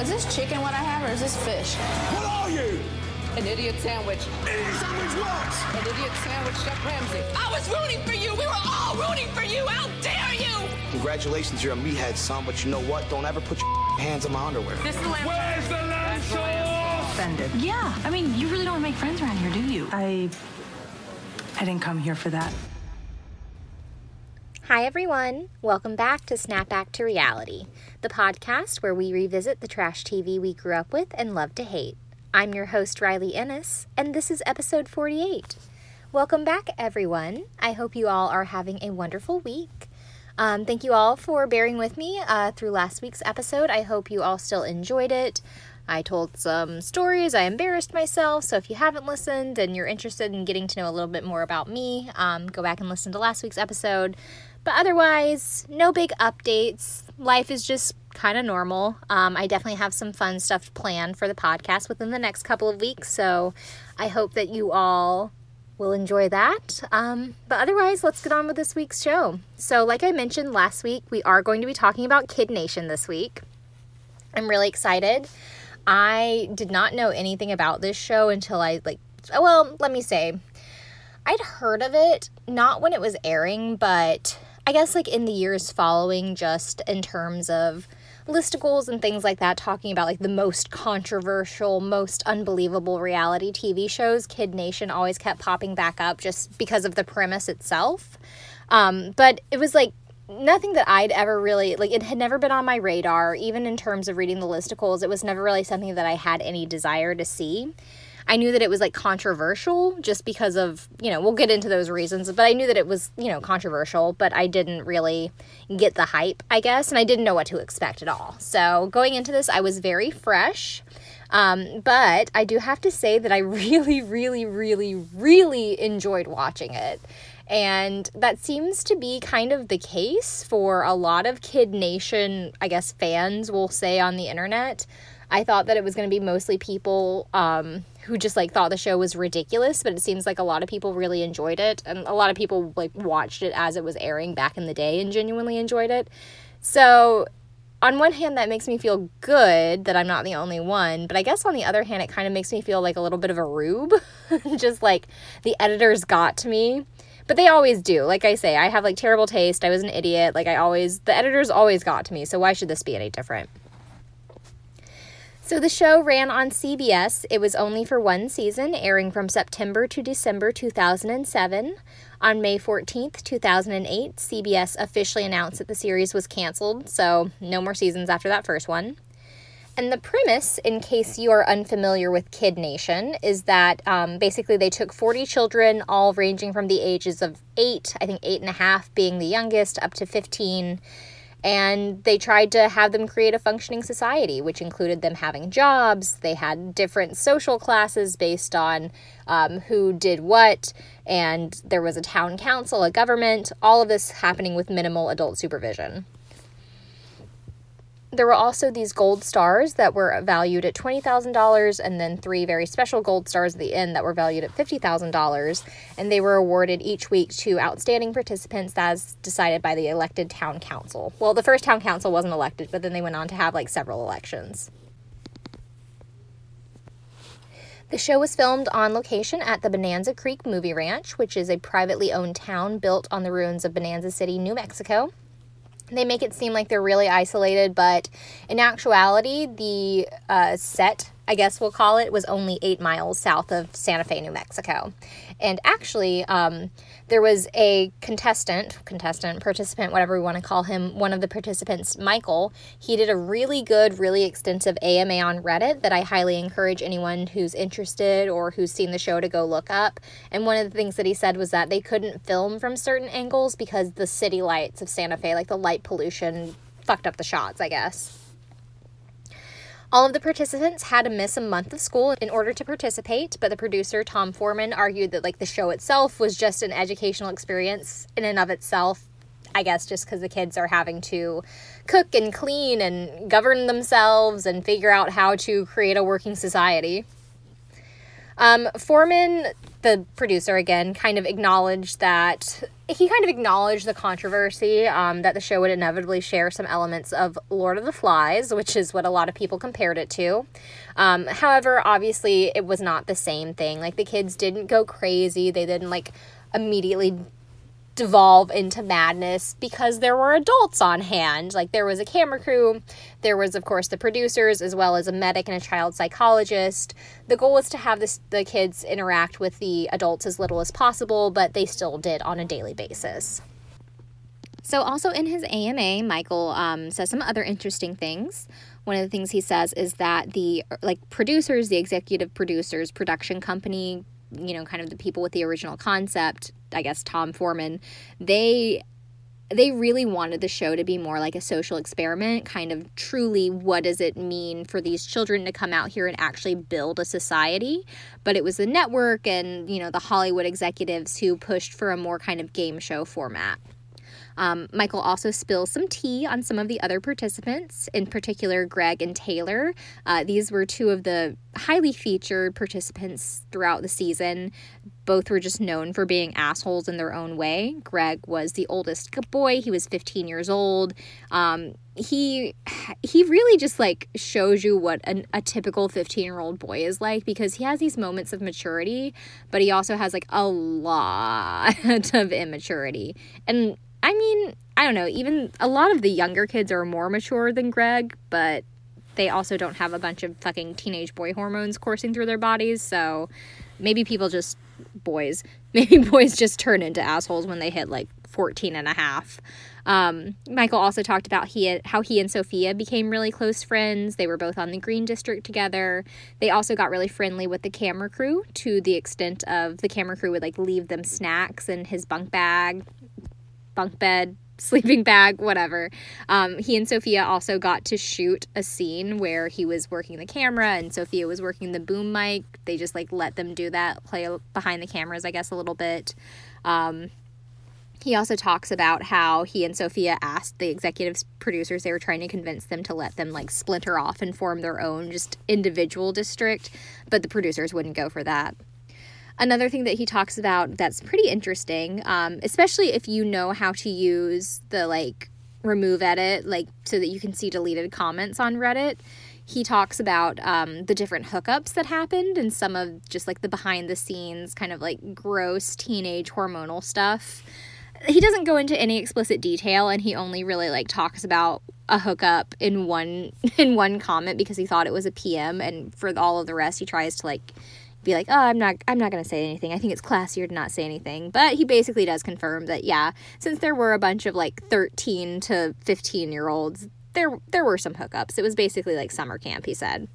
Is this chicken what I have or is this fish? What are you? An idiot sandwich. Idiot sandwich what? An idiot sandwich, Chef Ramsay. I was rooting for you. We were all rooting for you. How dare you? Congratulations, you're a meathead, son, but you know what? Don't ever put your hands on my underwear. This is the lamb. Where's the lamb sauce? offended. Yeah, I mean, you really don't want to make friends around here, do you? I I didn't come here for that. Hi, everyone. Welcome back to Snap Back to Reality, the podcast where we revisit the trash TV we grew up with and love to hate. I'm your host, Riley Ennis, and this is episode 48. Welcome back, everyone. I hope you all are having a wonderful week. Um, thank you all for bearing with me uh, through last week's episode. I hope you all still enjoyed it. I told some stories, I embarrassed myself, so if you haven't listened and you're interested in getting to know a little bit more about me, um, go back and listen to last week's episode. But otherwise, no big updates. Life is just kind of normal. Um, I definitely have some fun stuff planned for the podcast within the next couple of weeks, so I hope that you all will enjoy that. Um, but otherwise, let's get on with this week's show. So, like I mentioned last week, we are going to be talking about Kid Nation this week. I'm really excited. I did not know anything about this show until I, like, well, let me say, I'd heard of it, not when it was airing, but I guess like in the years following, just in terms of listicles and things like that, talking about like the most controversial, most unbelievable reality TV shows, Kid Nation always kept popping back up just because of the premise itself. Um, but it was like nothing that I'd ever really like it had never been on my radar even in terms of reading the listicles it was never really something that I had any desire to see I knew that it was like controversial just because of, you know, we'll get into those reasons, but I knew that it was, you know, controversial, but I didn't really get the hype, I guess, and I didn't know what to expect at all. So going into this, I was very fresh. Um, but I do have to say that I really, really, really, really enjoyed watching it. And that seems to be kind of the case for a lot of Kid Nation, I guess, fans will say on the internet. I thought that it was going to be mostly people um, who just like thought the show was ridiculous, but it seems like a lot of people really enjoyed it, and a lot of people like watched it as it was airing back in the day and genuinely enjoyed it. So, on one hand, that makes me feel good that I'm not the only one, but I guess on the other hand, it kind of makes me feel like a little bit of a rube. just like the editors got to me. But they always do. Like I say, I have like terrible taste. I was an idiot. Like I always, the editors always got to me. So why should this be any different? So the show ran on CBS. It was only for one season, airing from September to December 2007. On May 14th, 2008, CBS officially announced that the series was canceled, so no more seasons after that first one. And the premise, in case you are unfamiliar with Kid Nation, is that um, basically they took 40 children, all ranging from the ages of 8, I think 8.5 being the youngest, up to 15 and they tried to have them create a functioning society, which included them having jobs. They had different social classes based on um, who did what, and there was a town council, a government, all of this happening with minimal adult supervision. There were also these gold stars that were valued at $20,000 and then three very special gold stars at the end that were valued at $50,000 and they were awarded each week to outstanding participants as decided by the elected town council. Well, the first town council wasn't elected, but then they went on to have like several elections. The show was filmed on location at the Bonanza Creek Movie Ranch, which is a privately owned town built on the ruins of Bonanza City, New Mexico. They make it seem like they're really isolated, but in actuality, the uh, set, I guess we'll call it, was only eight miles south of Santa Fe, New Mexico. And actually, um, there was a contestant, contestant, participant, whatever we want to call him, one of the participants, Michael. He did a really good, really extensive AMA on Reddit that I highly encourage anyone who's interested or who's seen the show to go look up. And one of the things that he said was that they couldn't film from certain angles because the city lights of Santa Fe, like the light pollution, fucked up the shots, I guess. All of the participants had to miss a month of school in order to participate, but the producer, Tom Forman, argued that like the show itself was just an educational experience in and of itself. I guess just because the kids are having to cook and clean and govern themselves and figure out how to create a working society. Um, Forman the producer again kind of acknowledged that he kind of acknowledged the controversy um, that the show would inevitably share some elements of Lord of the Flies, which is what a lot of people compared it to. Um, however, obviously, it was not the same thing. Like the kids didn't go crazy. They didn't like immediately devolve into madness because there were adults on hand. Like there was a camera crew, there was of course the producers as well as a medic and a child psychologist. The goal was to have this, the kids interact with the adults as little as possible, but they still did on a daily basis. So, also in his AMA, Michael um, says some other interesting things. One of the things he says is that the like producers, the executive producers, production company, you know, kind of the people with the original concept, I guess Tom Forman, they they really wanted the show to be more like a social experiment, kind of truly what does it mean for these children to come out here and actually build a society? But it was the network and, you know, the Hollywood executives who pushed for a more kind of game show format. Um, Michael also spills some tea on some of the other participants, in particular Greg and Taylor. Uh, these were two of the highly featured participants throughout the season. Both were just known for being assholes in their own way. Greg was the oldest boy; he was 15 years old. Um, he he really just like shows you what an, a typical 15 year old boy is like because he has these moments of maturity but he also has like a lot of immaturity and I mean, I don't know, even a lot of the younger kids are more mature than Greg, but they also don't have a bunch of fucking teenage boy hormones coursing through their bodies, so maybe people just boys, maybe boys just turn into assholes when they hit like 14 and a half. Um, Michael also talked about he how he and Sophia became really close friends. They were both on the Green District together. They also got really friendly with the camera crew to the extent of the camera crew would like leave them snacks in his bunk bag bunk bed, sleeping bag, whatever. Um, he and Sophia also got to shoot a scene where he was working the camera and Sophia was working the boom mic. They just like let them do that, play behind the cameras, I guess, a little bit. Um, he also talks about how he and Sophia asked the executive producers, they were trying to convince them to let them like splinter off and form their own just individual district, but the producers wouldn't go for that. Another thing that he talks about that's pretty interesting, um, especially if you know how to use the like remove edit, like so that you can see deleted comments on Reddit. He talks about um, the different hookups that happened and some of just like the behind the scenes kind of like gross teenage hormonal stuff. He doesn't go into any explicit detail and he only really like talks about a hookup in one in one comment because he thought it was a PM and for all of the rest he tries to like be like, "Oh, I'm not I'm not going to say anything. I think it's classier to not say anything." But he basically does confirm that yeah, since there were a bunch of like 13 to 15-year-olds, there there were some hookups. It was basically like summer camp, he said.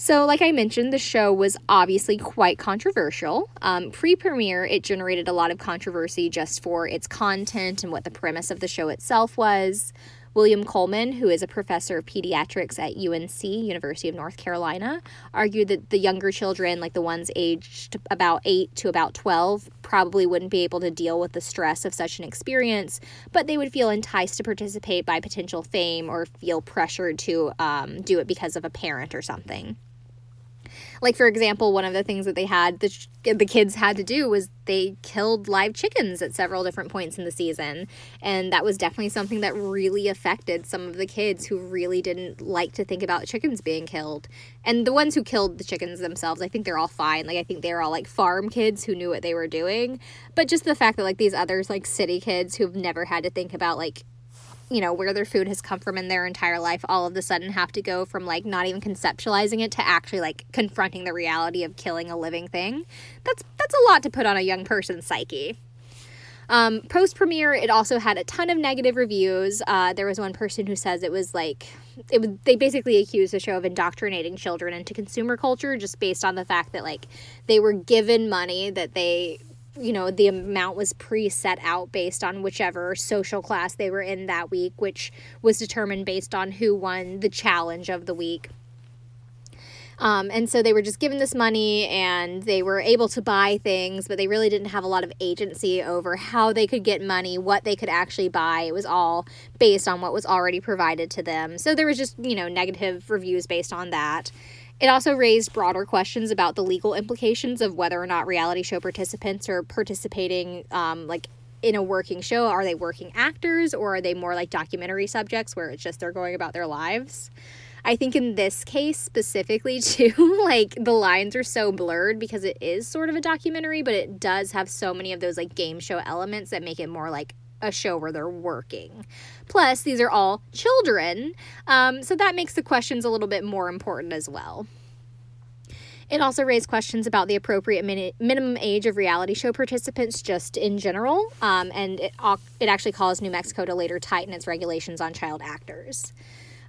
So, like I mentioned, the show was obviously quite controversial. Um, Pre premiere, it generated a lot of controversy just for its content and what the premise of the show itself was. William Coleman, who is a professor of pediatrics at UNC, University of North Carolina, argued that the younger children, like the ones aged about 8 to about 12, probably wouldn't be able to deal with the stress of such an experience, but they would feel enticed to participate by potential fame or feel pressured to um, do it because of a parent or something. Like for example, one of the things that they had the the kids had to do was they killed live chickens at several different points in the season, and that was definitely something that really affected some of the kids who really didn't like to think about chickens being killed. And the ones who killed the chickens themselves, I think they're all fine. Like I think they're all like farm kids who knew what they were doing. But just the fact that like these others like city kids who've never had to think about like you know, where their food has come from in their entire life all of a sudden have to go from like not even conceptualizing it to actually like confronting the reality of killing a living thing. That's that's a lot to put on a young person's psyche. Um, Post premiere, it also had a ton of negative reviews. Uh, there was one person who says it was like it was they basically accused the show of indoctrinating children into consumer culture just based on the fact that like they were given money that they you know, the amount was pre set out based on whichever social class they were in that week, which was determined based on who won the challenge of the week. Um, and so they were just given this money and they were able to buy things, but they really didn't have a lot of agency over how they could get money, what they could actually buy. It was all based on what was already provided to them. So there was just, you know, negative reviews based on that. It also raised broader questions about the legal implications of whether or not reality show participants are participating, um, like in a working show. Are they working actors or are they more like documentary subjects where it's just they're going about their lives? I think in this case specifically, too, like the lines are so blurred because it is sort of a documentary, but it does have so many of those like game show elements that make it more like a show where they're working. Plus, these are all children, um, so that makes the questions a little bit more important as well. It also raised questions about the appropriate min- minimum age of reality show participants just in general, um, and it, it actually caused New Mexico to later tighten its regulations on child actors.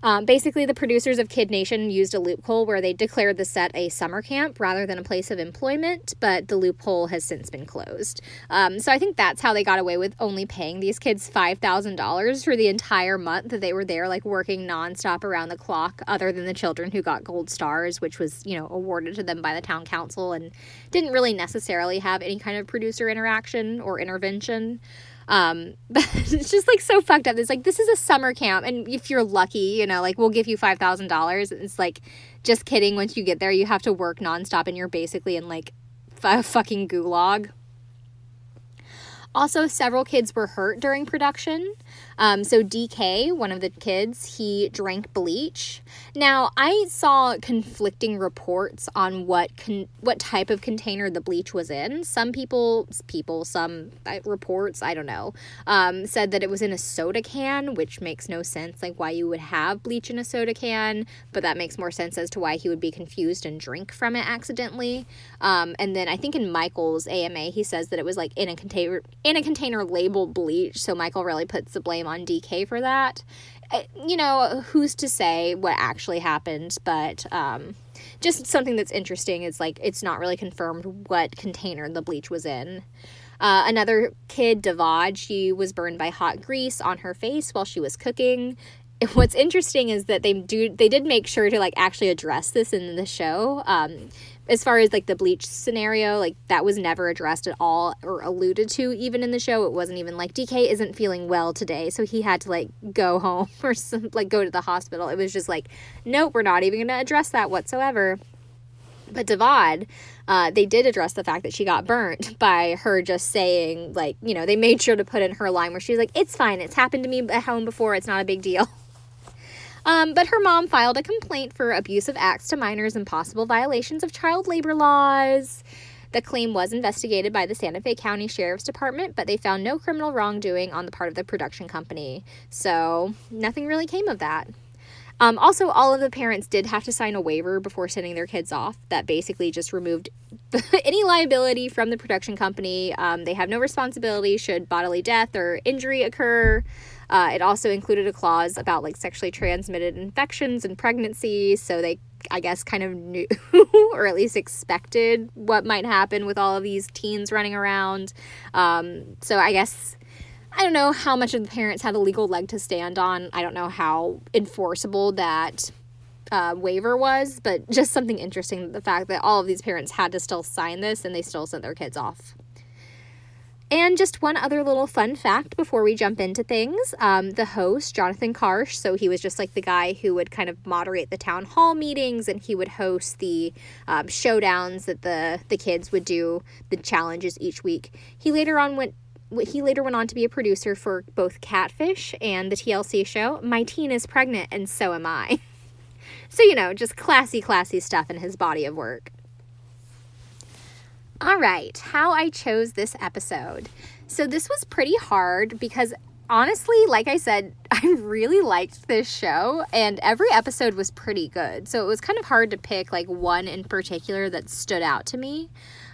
Um, basically, the producers of Kid Nation used a loophole where they declared the set a summer camp rather than a place of employment, but the loophole has since been closed. Um, so I think that's how they got away with only paying these kids $5,000 for the entire month that they were there, like working nonstop around the clock, other than the children who got gold stars, which was, you know, awarded to them by the town council and didn't really necessarily have any kind of producer interaction or intervention. Um, but it's just like so fucked up. It's like this is a summer camp, and if you're lucky, you know, like we'll give you five thousand dollars. It's like just kidding. Once you get there, you have to work nonstop, and you're basically in like a fucking gulag. Also, several kids were hurt during production. Um, so DK, one of the kids, he drank bleach. Now I saw conflicting reports on what con- what type of container the bleach was in. Some people, people, some uh, reports, I don't know, um, said that it was in a soda can, which makes no sense. Like why you would have bleach in a soda can, but that makes more sense as to why he would be confused and drink from it accidentally. Um, and then I think in Michael's AMA, he says that it was like in a container in a container labeled bleach. So Michael really puts the blame on DK for that. Uh, you know, who's to say what actually happened, but um, just something that's interesting is like it's not really confirmed what container the bleach was in. Uh, another kid, Divad, she was burned by hot grease on her face while she was cooking. What's interesting is that they do they did make sure to like actually address this in the show. Um, as far as like the bleach scenario, like that was never addressed at all or alluded to even in the show. It wasn't even like DK isn't feeling well today, so he had to like go home or some, like go to the hospital. It was just like, nope, we're not even going to address that whatsoever. But Divad, uh, they did address the fact that she got burnt by her just saying, like, you know, they made sure to put in her line where she's like, it's fine. It's happened to me at home before. It's not a big deal. Um, but her mom filed a complaint for abusive acts to minors and possible violations of child labor laws. The claim was investigated by the Santa Fe County Sheriff's Department, but they found no criminal wrongdoing on the part of the production company. So nothing really came of that. Um, also, all of the parents did have to sign a waiver before sending their kids off that basically just removed any liability from the production company. Um, they have no responsibility should bodily death or injury occur. Uh, it also included a clause about like sexually transmitted infections and pregnancy, so they, I guess, kind of knew or at least expected what might happen with all of these teens running around. Um, so I guess. I don't know how much of the parents had a legal leg to stand on. I don't know how enforceable that uh, waiver was, but just something interesting the fact that all of these parents had to still sign this and they still sent their kids off. And just one other little fun fact before we jump into things um, the host, Jonathan Karsh, so he was just like the guy who would kind of moderate the town hall meetings and he would host the um, showdowns that the, the kids would do, the challenges each week. He later on went he later went on to be a producer for both Catfish and the TLC show My Teen is Pregnant and So Am I. so, you know, just classy, classy stuff in his body of work. All right, how I chose this episode. So, this was pretty hard because honestly, like I said, I really liked this show and every episode was pretty good. So, it was kind of hard to pick like one in particular that stood out to me.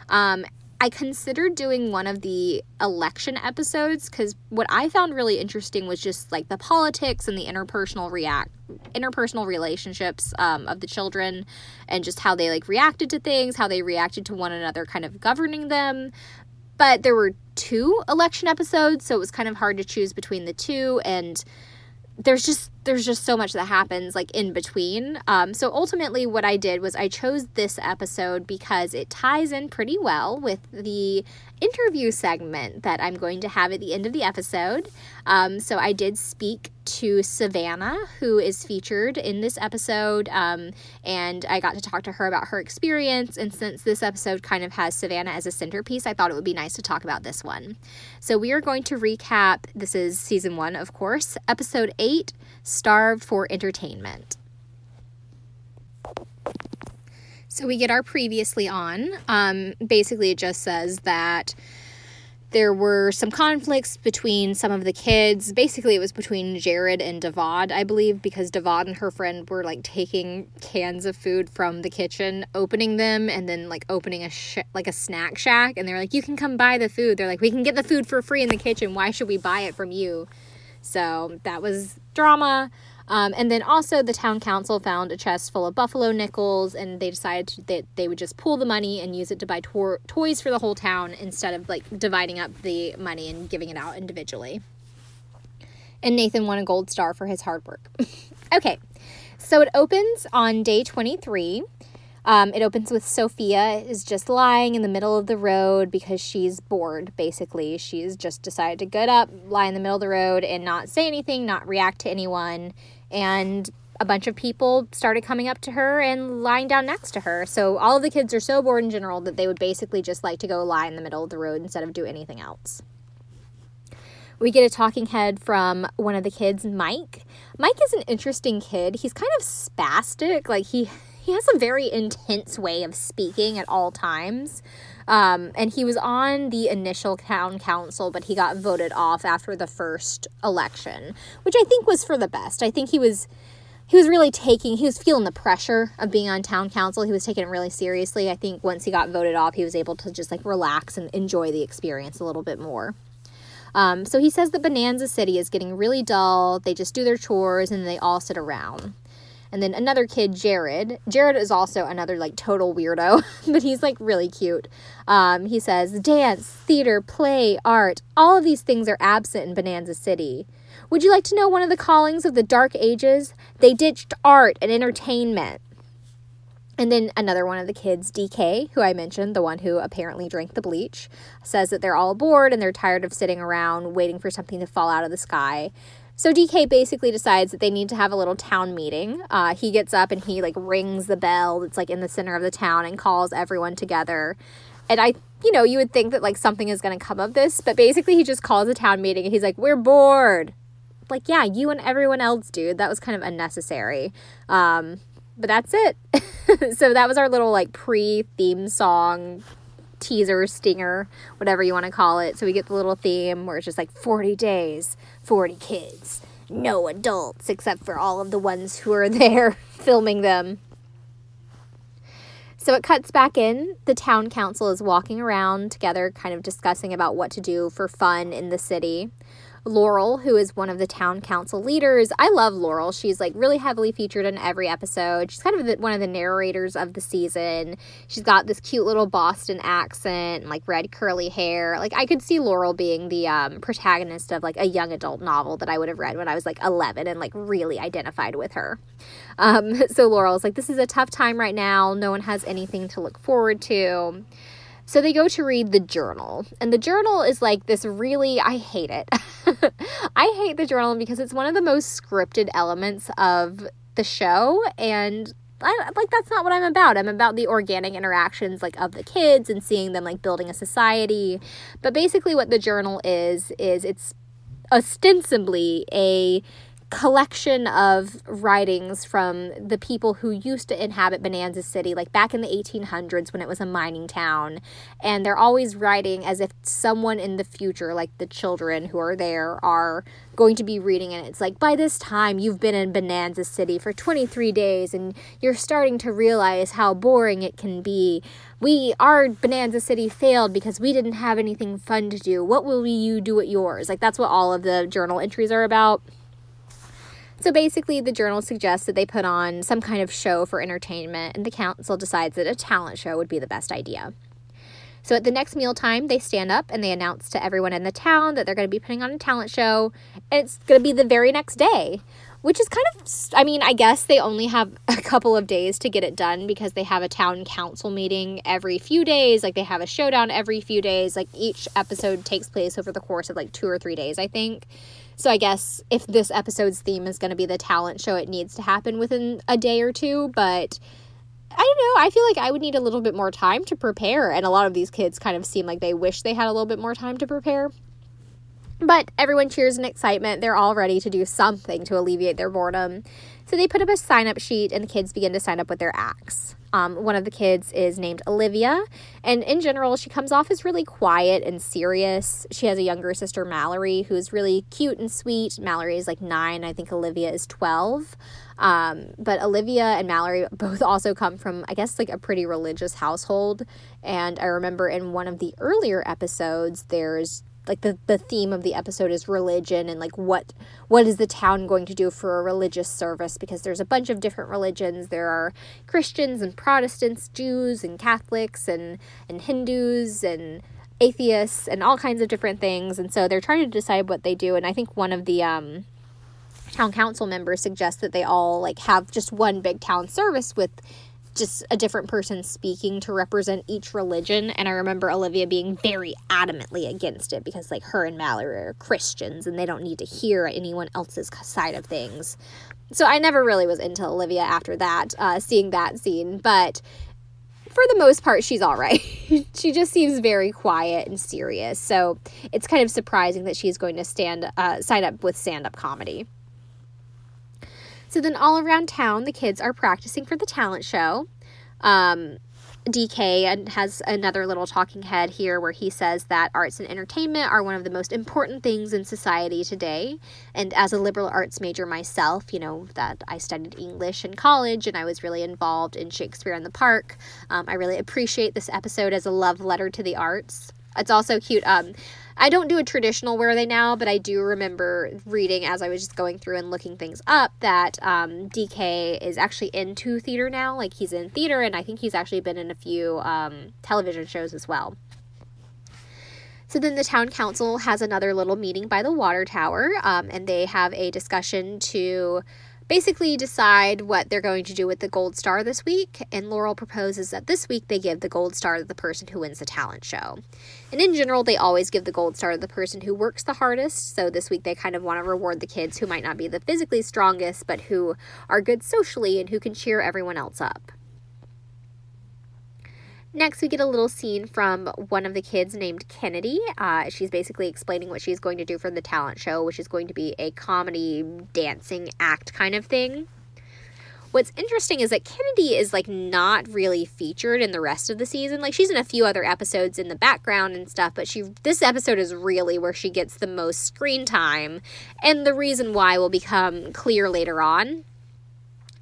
Um, I considered doing one of the election episodes because what I found really interesting was just like the politics and the interpersonal react interpersonal relationships um, of the children and just how they like reacted to things, how they reacted to one another, kind of governing them. But there were two election episodes, so it was kind of hard to choose between the two. And there's just there's just so much that happens like in between. Um, so ultimately, what I did was I chose this episode because it ties in pretty well with the interview segment that I'm going to have at the end of the episode. Um, so I did speak to Savannah, who is featured in this episode, um, and I got to talk to her about her experience. And since this episode kind of has Savannah as a centerpiece, I thought it would be nice to talk about this one. So we are going to recap. This is season one, of course, episode eight Starved for Entertainment. So we get our previously on. Um, basically, it just says that there were some conflicts between some of the kids. Basically, it was between Jared and Divad, I believe, because Divad and her friend were like taking cans of food from the kitchen, opening them, and then like opening a sh- like a snack shack. And they're like, "You can come buy the food." They're like, "We can get the food for free in the kitchen. Why should we buy it from you?" So that was drama. Um, and then also, the town council found a chest full of buffalo nickels, and they decided that they would just pool the money and use it to buy to- toys for the whole town instead of like dividing up the money and giving it out individually. And Nathan won a gold star for his hard work. okay, so it opens on day 23. Um, it opens with Sophia is just lying in the middle of the road because she's bored, basically. She's just decided to get up, lie in the middle of the road, and not say anything, not react to anyone. And a bunch of people started coming up to her and lying down next to her. So all of the kids are so bored in general that they would basically just like to go lie in the middle of the road instead of do anything else. We get a talking head from one of the kids, Mike. Mike is an interesting kid. He's kind of spastic. Like he he has a very intense way of speaking at all times. Um, and he was on the initial town council, but he got voted off after the first election, which I think was for the best. I think he was he was really taking he was feeling the pressure of being on town council. He was taking it really seriously. I think once he got voted off he was able to just like relax and enjoy the experience a little bit more. Um, so he says that bonanza city is getting really dull. They just do their chores and they all sit around and then another kid, Jared. Jared is also another like total weirdo, but he's like really cute. Um, he says, dance, theater, play, art, all of these things are absent in Bonanza City. Would you like to know one of the callings of the Dark Ages? They ditched art and entertainment. And then another one of the kids, DK, who I mentioned, the one who apparently drank the bleach, says that they're all bored and they're tired of sitting around waiting for something to fall out of the sky. So DK basically decides that they need to have a little town meeting. Uh, he gets up and he like rings the bell that's like in the center of the town and calls everyone together. And I, you know, you would think that like something is going to come of this, but basically he just calls a town meeting and he's like, "We're bored." Like, yeah, you and everyone else, dude. That was kind of unnecessary. Um, but that's it. so that was our little like pre-theme song teaser, stinger, whatever you want to call it. So we get the little theme where it's just like 40 days, 40 kids, no adults except for all of the ones who are there filming them. So it cuts back in. The town council is walking around together, kind of discussing about what to do for fun in the city. Laurel, who is one of the town council leaders. I love Laurel. She's like really heavily featured in every episode. She's kind of the, one of the narrators of the season. She's got this cute little Boston accent and like red curly hair. Like I could see Laurel being the um, protagonist of like a young adult novel that I would have read when I was like 11 and like really identified with her. Um, so Laurel's like, this is a tough time right now. No one has anything to look forward to. So they go to read the journal. And the journal is like this really, I hate it. I hate the journal because it's one of the most scripted elements of the show. And I, like that's not what I'm about. I'm about the organic interactions like of the kids and seeing them like building a society. But basically what the journal is is it's ostensibly a collection of writings from the people who used to inhabit Bonanza City, like back in the 1800s when it was a mining town. And they're always writing as if someone in the future, like the children who are there, are going to be reading it. It's like, by this time, you've been in Bonanza City for 23 days and you're starting to realize how boring it can be. We, our Bonanza City failed because we didn't have anything fun to do. What will you do at yours? Like, that's what all of the journal entries are about. So basically, the journal suggests that they put on some kind of show for entertainment, and the council decides that a talent show would be the best idea. So at the next mealtime, they stand up and they announce to everyone in the town that they're going to be putting on a talent show, and it's going to be the very next day. which is kind of, I mean, I guess they only have a couple of days to get it done because they have a town council meeting every few days. Like they have a showdown every few days. Like each episode takes place over the course of like two or three days, I think. So I guess if this episode's theme is going to be the talent show, it needs to happen within a day or two. But I don't know. I feel like I would need a little bit more time to prepare. And a lot of these kids kind of seem like they wish they had a little bit more time to prepare. But everyone cheers in excitement. They're all ready to do something to alleviate their boredom. So they put up a sign up sheet and the kids begin to sign up with their acts. Um, one of the kids is named Olivia, and in general, she comes off as really quiet and serious. She has a younger sister, Mallory, who's really cute and sweet. Mallory is like nine, I think Olivia is 12. Um, but Olivia and Mallory both also come from, I guess, like a pretty religious household. And I remember in one of the earlier episodes, there's like the, the theme of the episode is religion and like what what is the town going to do for a religious service? Because there's a bunch of different religions. There are christians and protestants jews and catholics and and hindus and atheists and all kinds of different things. And so they're trying to decide what they do. And i think one of the um town council members suggests that they all like have just one big town service with just a different person speaking to represent each religion. And I remember Olivia being very adamantly against it because, like, her and Mallory are Christians and they don't need to hear anyone else's side of things. So I never really was into Olivia after that, uh, seeing that scene. But for the most part, she's all right. she just seems very quiet and serious. So it's kind of surprising that she's going to stand uh, sign up with stand up comedy. So then, all around town, the kids are practicing for the talent show. Um, DK has another little talking head here where he says that arts and entertainment are one of the most important things in society today. And as a liberal arts major myself, you know, that I studied English in college and I was really involved in Shakespeare in the Park, um, I really appreciate this episode as a love letter to the arts. It's also cute. Um, I don't do a traditional where are they now, but I do remember reading as I was just going through and looking things up that um, DK is actually into theater now. Like he's in theater, and I think he's actually been in a few um, television shows as well. So then the town council has another little meeting by the water tower, um, and they have a discussion to basically decide what they're going to do with the gold star this week. And Laurel proposes that this week they give the gold star to the person who wins the talent show. And in general, they always give the gold star to the person who works the hardest. So this week they kind of want to reward the kids who might not be the physically strongest, but who are good socially and who can cheer everyone else up. Next, we get a little scene from one of the kids named Kennedy. Uh, she's basically explaining what she's going to do for the talent show, which is going to be a comedy dancing act kind of thing. What's interesting is that Kennedy is like not really featured in the rest of the season. Like she's in a few other episodes in the background and stuff, but she this episode is really where she gets the most screen time, and the reason why will become clear later on.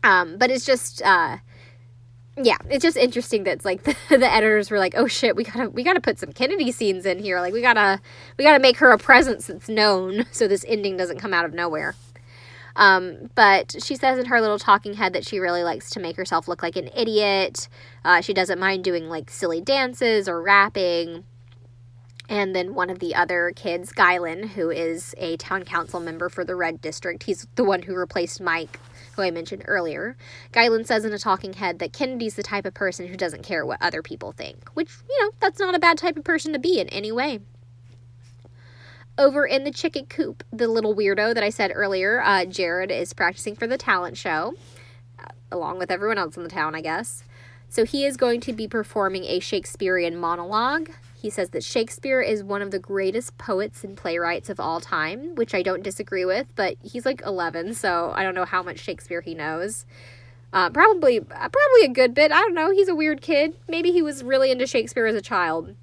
Um, but it's just uh, yeah, it's just interesting that it's like the, the, editors were like, "Oh shit, we gotta we gotta put some Kennedy scenes in here. Like we gotta we gotta make her a presence that's known, so this ending doesn't come out of nowhere." Um, but she says in her little talking head that she really likes to make herself look like an idiot. Uh, she doesn't mind doing like silly dances or rapping. And then one of the other kids, Guylan, who is a town council member for the Red District, he's the one who replaced Mike who I mentioned earlier, Guylan says in a talking head that Kennedy's the type of person who doesn't care what other people think, which, you know, that's not a bad type of person to be in any way. Over in the chicken coop, the little weirdo that I said earlier, uh, Jared is practicing for the talent show, uh, along with everyone else in the town, I guess. So he is going to be performing a Shakespearean monologue he says that Shakespeare is one of the greatest poets and playwrights of all time, which I don't disagree with, but he's like 11, so I don't know how much Shakespeare he knows. Uh, probably, uh, probably a good bit. I don't know. He's a weird kid. Maybe he was really into Shakespeare as a child.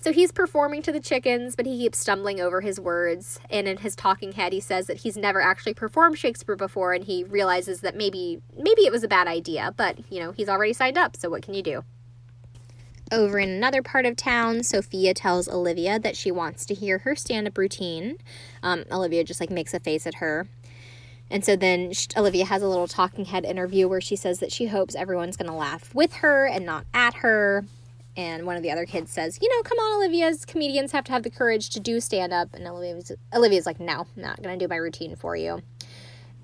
So he's performing to the chickens, but he keeps stumbling over his words. And in his talking head, he says that he's never actually performed Shakespeare before, and he realizes that maybe maybe it was a bad idea. But you know, he's already signed up, so what can you do? Over in another part of town, Sophia tells Olivia that she wants to hear her stand up routine. Um, Olivia just like makes a face at her. And so then she, Olivia has a little talking head interview where she says that she hopes everyone's going to laugh with her and not at her. And one of the other kids says, You know, come on, Olivia's comedians have to have the courage to do stand up. And Olivia's, Olivia's like, No, I'm not going to do my routine for you.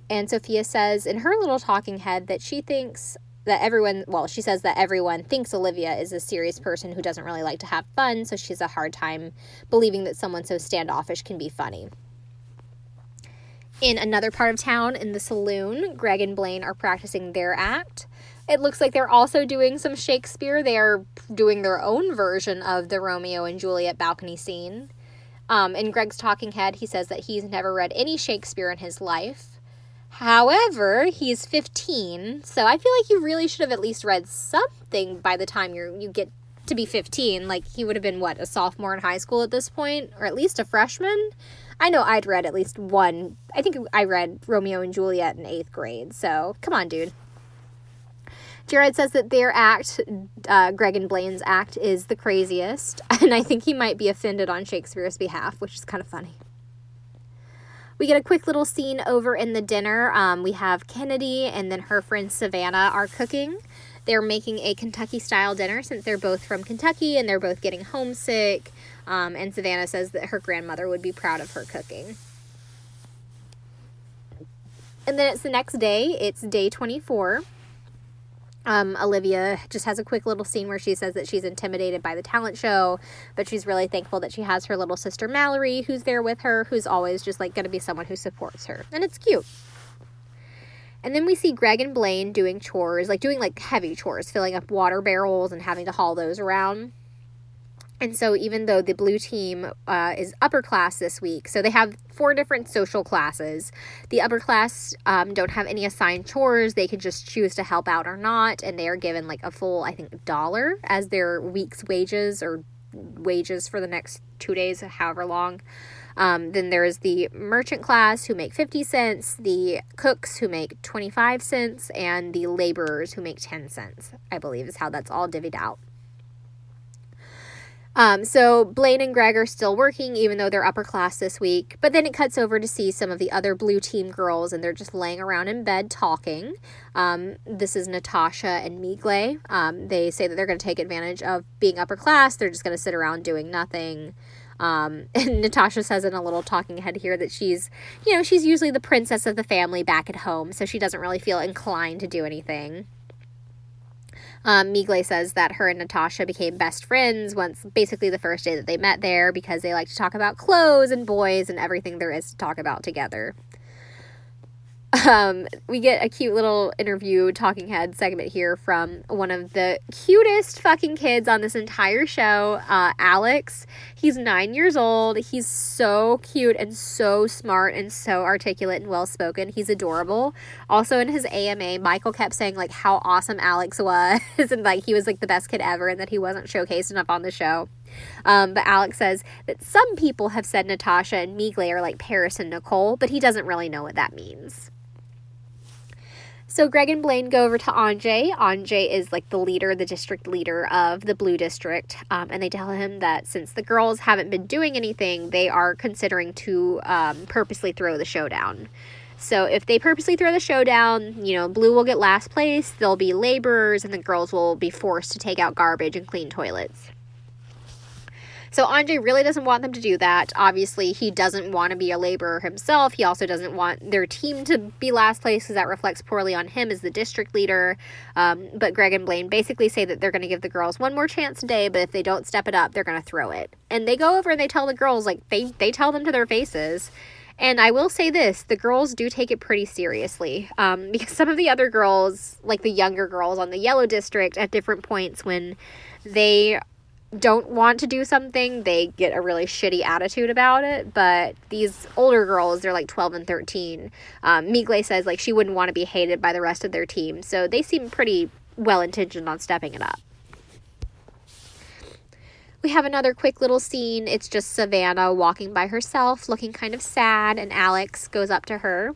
And Sophia says in her little talking head that she thinks that everyone, well, she says that everyone thinks Olivia is a serious person who doesn't really like to have fun, so she has a hard time believing that someone so standoffish can be funny. In another part of town, in the saloon, Greg and Blaine are practicing their act. It looks like they're also doing some Shakespeare. They are doing their own version of the Romeo and Juliet balcony scene. Um, in Greg's talking head, he says that he's never read any Shakespeare in his life. However, he's 15, so I feel like you really should have at least read something by the time you you get to be 15. Like he would have been what a sophomore in high school at this point, or at least a freshman. I know I'd read at least one. I think I read Romeo and Juliet in eighth grade. So come on, dude. Jared says that their act, uh, Greg and Blaine's act, is the craziest, and I think he might be offended on Shakespeare's behalf, which is kind of funny. We get a quick little scene over in the dinner. Um, we have Kennedy and then her friend Savannah are cooking. They're making a Kentucky style dinner since they're both from Kentucky and they're both getting homesick. Um, and Savannah says that her grandmother would be proud of her cooking. And then it's the next day, it's day 24. Um, Olivia just has a quick little scene where she says that she's intimidated by the talent show, but she's really thankful that she has her little sister Mallory who's there with her, who's always just like going to be someone who supports her. And it's cute. And then we see Greg and Blaine doing chores, like doing like heavy chores, filling up water barrels and having to haul those around. And so, even though the blue team uh, is upper class this week, so they have four different social classes. The upper class um, don't have any assigned chores. They can just choose to help out or not. And they are given like a full, I think, dollar as their week's wages or wages for the next two days, however long. Um, then there's the merchant class who make 50 cents, the cooks who make 25 cents, and the laborers who make 10 cents, I believe is how that's all divvied out. Um, so Blaine and Greg are still working, even though they're upper class this week. But then it cuts over to see some of the other blue team girls, and they're just laying around in bed talking. Um, this is Natasha and Migle. Um, they say that they're going to take advantage of being upper class. They're just going to sit around doing nothing. Um, and Natasha says in a little talking head here that she's, you know, she's usually the princess of the family back at home, so she doesn't really feel inclined to do anything. Um, Migle says that her and Natasha became best friends once, basically the first day that they met there, because they like to talk about clothes and boys and everything there is to talk about together. Um, we get a cute little interview talking head segment here from one of the cutest fucking kids on this entire show, uh, Alex. He's nine years old. He's so cute and so smart and so articulate and well spoken. He's adorable. Also, in his AMA, Michael kept saying like how awesome Alex was and like he was like the best kid ever and that he wasn't showcased enough on the show. Um, but Alex says that some people have said Natasha and Migle are like Paris and Nicole, but he doesn't really know what that means. So Greg and Blaine go over to Anjay. Anjay is like the leader, the district leader of the Blue District, um, and they tell him that since the girls haven't been doing anything, they are considering to um, purposely throw the showdown. So if they purposely throw the showdown, you know, Blue will get last place. There'll be laborers, and the girls will be forced to take out garbage and clean toilets. So Anjay really doesn't want them to do that. Obviously, he doesn't want to be a laborer himself. He also doesn't want their team to be last place because that reflects poorly on him as the district leader. Um, but Greg and Blaine basically say that they're going to give the girls one more chance today, but if they don't step it up, they're going to throw it. And they go over and they tell the girls, like, they, they tell them to their faces. And I will say this the girls do take it pretty seriously. Um, because some of the other girls, like the younger girls on the Yellow District, at different points when they don't want to do something, they get a really shitty attitude about it. But these older girls, they're like 12 and 13. Um, Migle says like she wouldn't want to be hated by the rest of their team. So they seem pretty well intentioned on stepping it up. We have another quick little scene. It's just Savannah walking by herself, looking kind of sad, and Alex goes up to her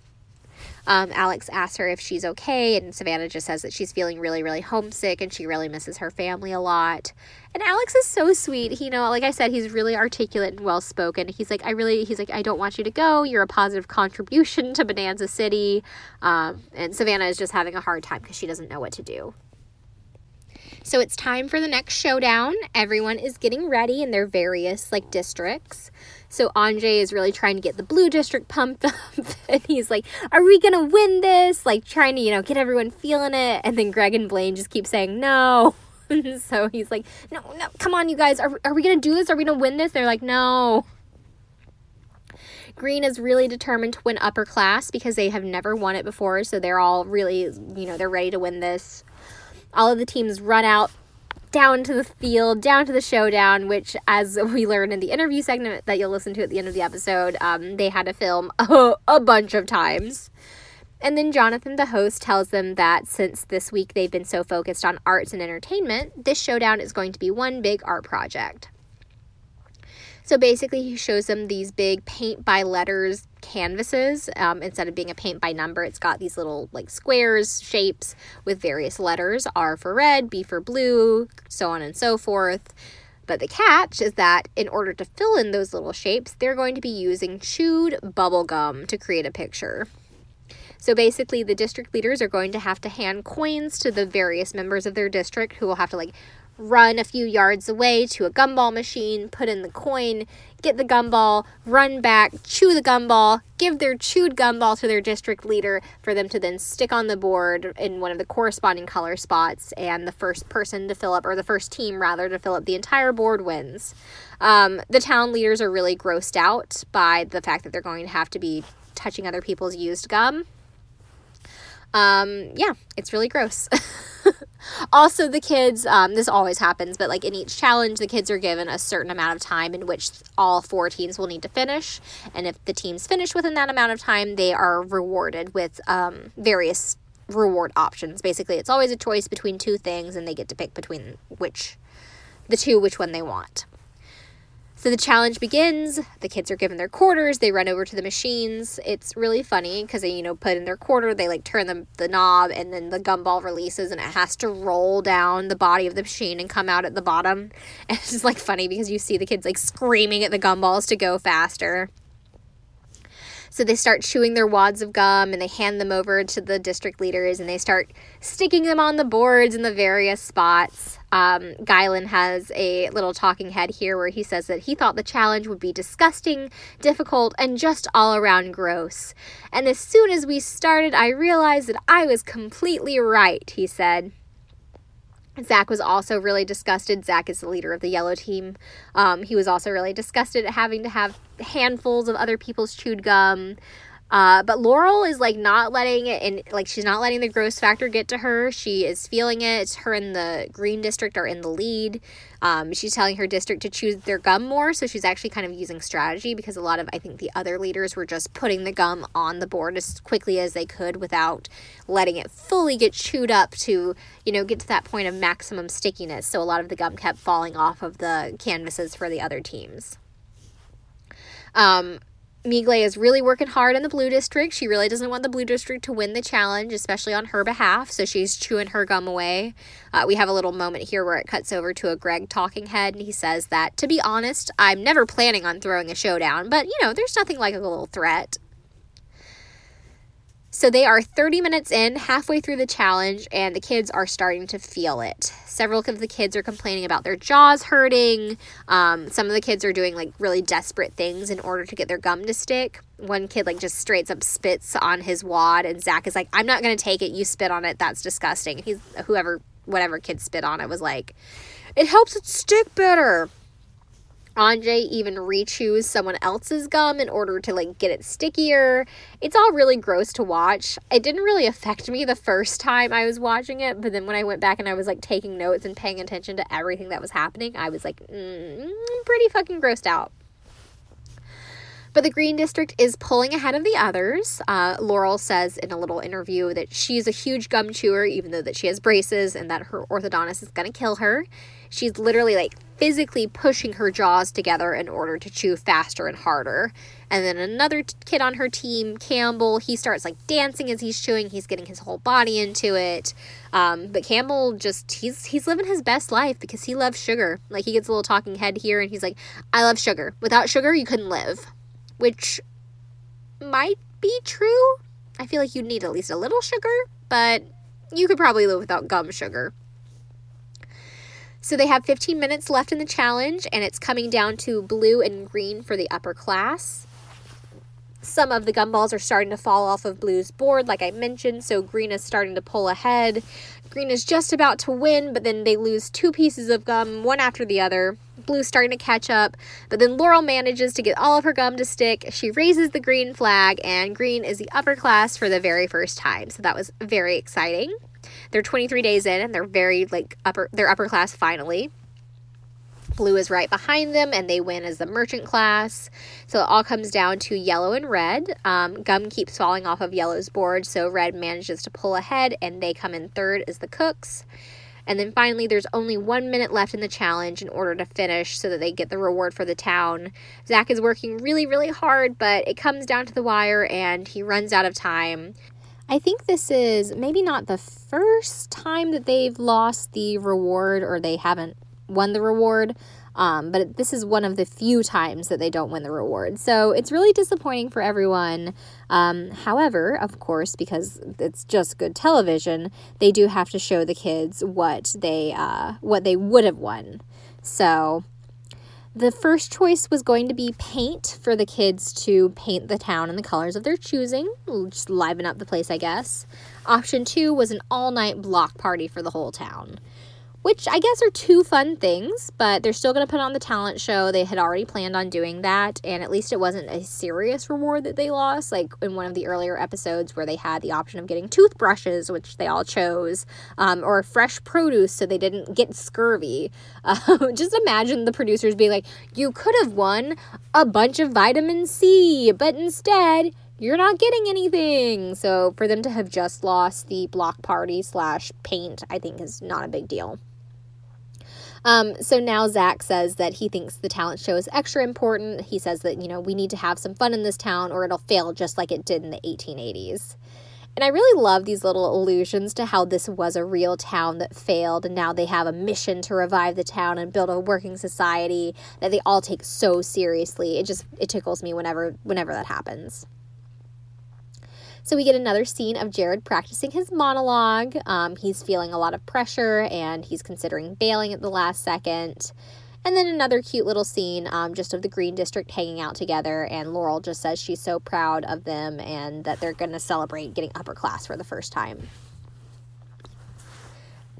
um, Alex asks her if she's okay, and Savannah just says that she's feeling really, really homesick and she really misses her family a lot. And Alex is so sweet. He, you know, like I said, he's really articulate and well spoken. He's like, I really, he's like, I don't want you to go. You're a positive contribution to Bonanza City. Um, and Savannah is just having a hard time because she doesn't know what to do. So it's time for the next showdown. Everyone is getting ready in their various like districts. So Anjay is really trying to get the blue district pumped up and he's like, "Are we going to win this?" like trying to, you know, get everyone feeling it. And then Greg and Blaine just keep saying, "No." so he's like, "No, no, come on you guys. Are are we going to do this? Are we going to win this?" They're like, "No." Green is really determined to win upper class because they have never won it before, so they're all really, you know, they're ready to win this. All of the teams run out down to the field, down to the showdown, which, as we learned in the interview segment that you'll listen to at the end of the episode, um, they had to film a, a bunch of times. And then Jonathan, the host, tells them that since this week they've been so focused on arts and entertainment, this showdown is going to be one big art project. So basically, he shows them these big paint by letters canvases. Um, instead of being a paint by number, it's got these little like squares, shapes with various letters R for red, B for blue, so on and so forth. But the catch is that in order to fill in those little shapes, they're going to be using chewed bubble gum to create a picture. So basically, the district leaders are going to have to hand coins to the various members of their district who will have to like run a few yards away to a gumball machine, put in the coin, get the gumball, run back, chew the gumball, give their chewed gumball to their district leader for them to then stick on the board in one of the corresponding color spots. And the first person to fill up, or the first team rather, to fill up the entire board wins. Um, the town leaders are really grossed out by the fact that they're going to have to be touching other people's used gum. Um, yeah, it's really gross. also, the kids, um, this always happens, but like in each challenge, the kids are given a certain amount of time in which all four teams will need to finish. And if the teams finish within that amount of time, they are rewarded with um, various reward options. Basically, it's always a choice between two things, and they get to pick between which the two, which one they want. So the challenge begins. The kids are given their quarters. They run over to the machines. It's really funny because they, you know, put in their quarter. They like turn the, the knob and then the gumball releases and it has to roll down the body of the machine and come out at the bottom. And it's just like funny because you see the kids like screaming at the gumballs to go faster. So they start chewing their wads of gum and they hand them over to the district leaders and they start sticking them on the boards in the various spots. Um, Guylan has a little talking head here where he says that he thought the challenge would be disgusting, difficult, and just all around gross. And as soon as we started, I realized that I was completely right, he said. Zach was also really disgusted. Zach is the leader of the yellow team. Um, he was also really disgusted at having to have handfuls of other people's chewed gum. Uh, but Laurel is like not letting it, and like she's not letting the gross factor get to her. She is feeling it. It's her and the green district are in the lead. Um, she's telling her district to choose their gum more, so she's actually kind of using strategy because a lot of I think the other leaders were just putting the gum on the board as quickly as they could without letting it fully get chewed up to you know get to that point of maximum stickiness. So a lot of the gum kept falling off of the canvases for the other teams. Um, Migle is really working hard in the Blue District. She really doesn't want the Blue District to win the challenge, especially on her behalf. So she's chewing her gum away. Uh, we have a little moment here where it cuts over to a Greg talking head, and he says that, to be honest, I'm never planning on throwing a showdown, but you know, there's nothing like a little threat. So they are 30 minutes in, halfway through the challenge, and the kids are starting to feel it. Several of the kids are complaining about their jaws hurting. Um, some of the kids are doing like really desperate things in order to get their gum to stick. One kid like just straight up spits on his wad, and Zach is like, "I'm not gonna take it. You spit on it. That's disgusting." He's whoever, whatever kid spit on it was like, "It helps it stick better." Anjay even rechews someone else's gum in order to like get it stickier. It's all really gross to watch. It didn't really affect me the first time I was watching it, but then when I went back and I was like taking notes and paying attention to everything that was happening, I was like, mm, pretty fucking grossed out. But the Green District is pulling ahead of the others. Uh, Laurel says in a little interview that she's a huge gum chewer, even though that she has braces and that her orthodontist is going to kill her. She's literally like physically pushing her jaws together in order to chew faster and harder. And then another t- kid on her team, Campbell, he starts like dancing as he's chewing. He's getting his whole body into it. Um, but Campbell just he's he's living his best life because he loves sugar. Like he gets a little talking head here, and he's like, "I love sugar. Without sugar, you couldn't live." which might be true. I feel like you'd need at least a little sugar, but you could probably live without gum sugar. So they have 15 minutes left in the challenge, and it's coming down to blue and green for the upper class. Some of the gumballs are starting to fall off of blue's board, like I mentioned, so green is starting to pull ahead. Green is just about to win, but then they lose two pieces of gum, one after the other. Blue's starting to catch up, but then Laurel manages to get all of her gum to stick. She raises the green flag, and green is the upper class for the very first time. So that was very exciting. They're 23 days in, and they're very like upper. They're upper class finally. Blue is right behind them, and they win as the merchant class. So it all comes down to yellow and red. Um, gum keeps falling off of yellow's board, so red manages to pull ahead, and they come in third as the cooks. And then finally, there's only one minute left in the challenge in order to finish so that they get the reward for the town. Zach is working really, really hard, but it comes down to the wire and he runs out of time. I think this is maybe not the first time that they've lost the reward or they haven't won the reward. Um, but this is one of the few times that they don't win the reward. So it's really disappointing for everyone. Um, however, of course, because it's just good television, they do have to show the kids what they uh, what they would have won. So the first choice was going to be paint for the kids to paint the town in the colors of their choosing, just liven up the place, I guess. Option two was an all night block party for the whole town which I guess are two fun things, but they're still going to put on the talent show. They had already planned on doing that, and at least it wasn't a serious reward that they lost, like in one of the earlier episodes where they had the option of getting toothbrushes, which they all chose, um, or fresh produce so they didn't get scurvy. Uh, just imagine the producers being like, You could have won a bunch of vitamin C, but instead, you're not getting anything. So for them to have just lost the block party slash paint, I think is not a big deal. Um, so now Zach says that he thinks the talent show is extra important. He says that, you know, we need to have some fun in this town or it'll fail just like it did in the 1880s. And I really love these little allusions to how this was a real town that failed, and now they have a mission to revive the town and build a working society that they all take so seriously. It just it tickles me whenever whenever that happens. So we get another scene of Jared practicing his monologue. Um, he's feeling a lot of pressure and he's considering bailing at the last second. And then another cute little scene um, just of the Green District hanging out together, and Laurel just says she's so proud of them and that they're going to celebrate getting upper class for the first time.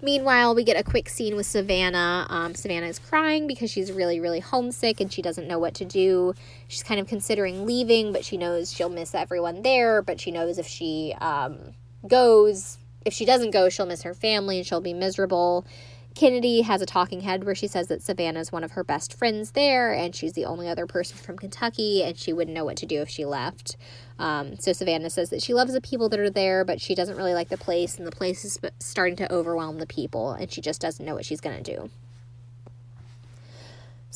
Meanwhile, we get a quick scene with Savannah. Um, Savannah is crying because she's really, really homesick and she doesn't know what to do. She's kind of considering leaving, but she knows she'll miss everyone there. But she knows if she um, goes, if she doesn't go, she'll miss her family and she'll be miserable. Kennedy has a talking head where she says that Savannah is one of her best friends there and she's the only other person from Kentucky and she wouldn't know what to do if she left. Um, so Savannah says that she loves the people that are there, but she doesn't really like the place and the place is starting to overwhelm the people and she just doesn't know what she's going to do.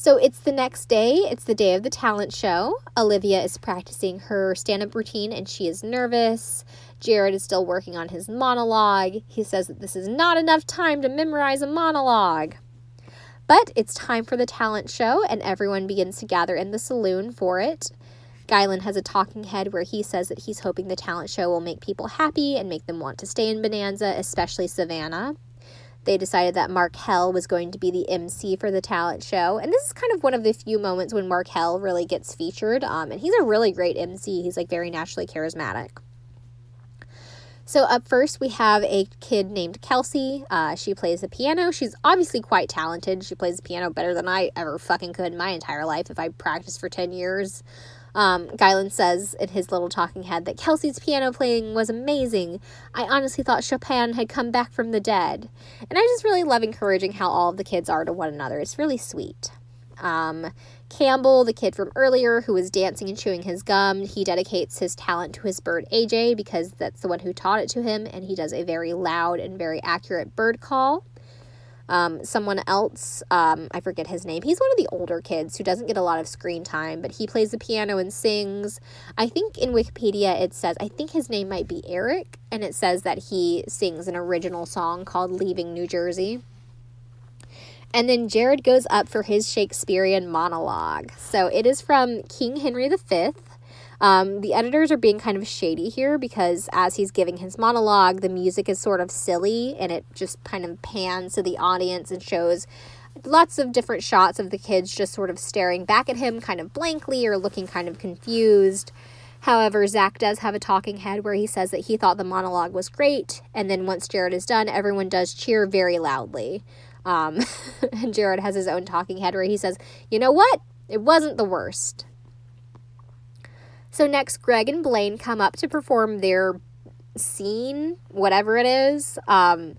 So it's the next day. It's the day of the talent show. Olivia is practicing her stand up routine and she is nervous. Jared is still working on his monologue. He says that this is not enough time to memorize a monologue. But it's time for the talent show, and everyone begins to gather in the saloon for it. Guylan has a talking head where he says that he's hoping the talent show will make people happy and make them want to stay in Bonanza, especially Savannah they decided that Markell was going to be the MC for the talent show. And this is kind of one of the few moments when Markell really gets featured. Um, and he's a really great MC. He's like very naturally charismatic. So, up first, we have a kid named Kelsey. Uh, she plays the piano. She's obviously quite talented. She plays the piano better than I ever fucking could in my entire life if I practiced for 10 years. Um, Guylan says in his little talking head that Kelsey's piano playing was amazing. I honestly thought Chopin had come back from the dead. And I just really love encouraging how all of the kids are to one another. It's really sweet. Um, Campbell, the kid from earlier who was dancing and chewing his gum, he dedicates his talent to his bird AJ because that's the one who taught it to him, and he does a very loud and very accurate bird call. Um, someone else, um, I forget his name. He's one of the older kids who doesn't get a lot of screen time, but he plays the piano and sings. I think in Wikipedia it says, I think his name might be Eric, and it says that he sings an original song called Leaving New Jersey. And then Jared goes up for his Shakespearean monologue. So it is from King Henry V. Um, the editors are being kind of shady here because as he's giving his monologue, the music is sort of silly and it just kind of pans to the audience and shows lots of different shots of the kids just sort of staring back at him kind of blankly or looking kind of confused. However, Zach does have a talking head where he says that he thought the monologue was great, and then once Jared is done, everyone does cheer very loudly. Um, and Jared has his own talking head where he says, You know what? It wasn't the worst. So next, Greg and Blaine come up to perform their scene, whatever it is. Um,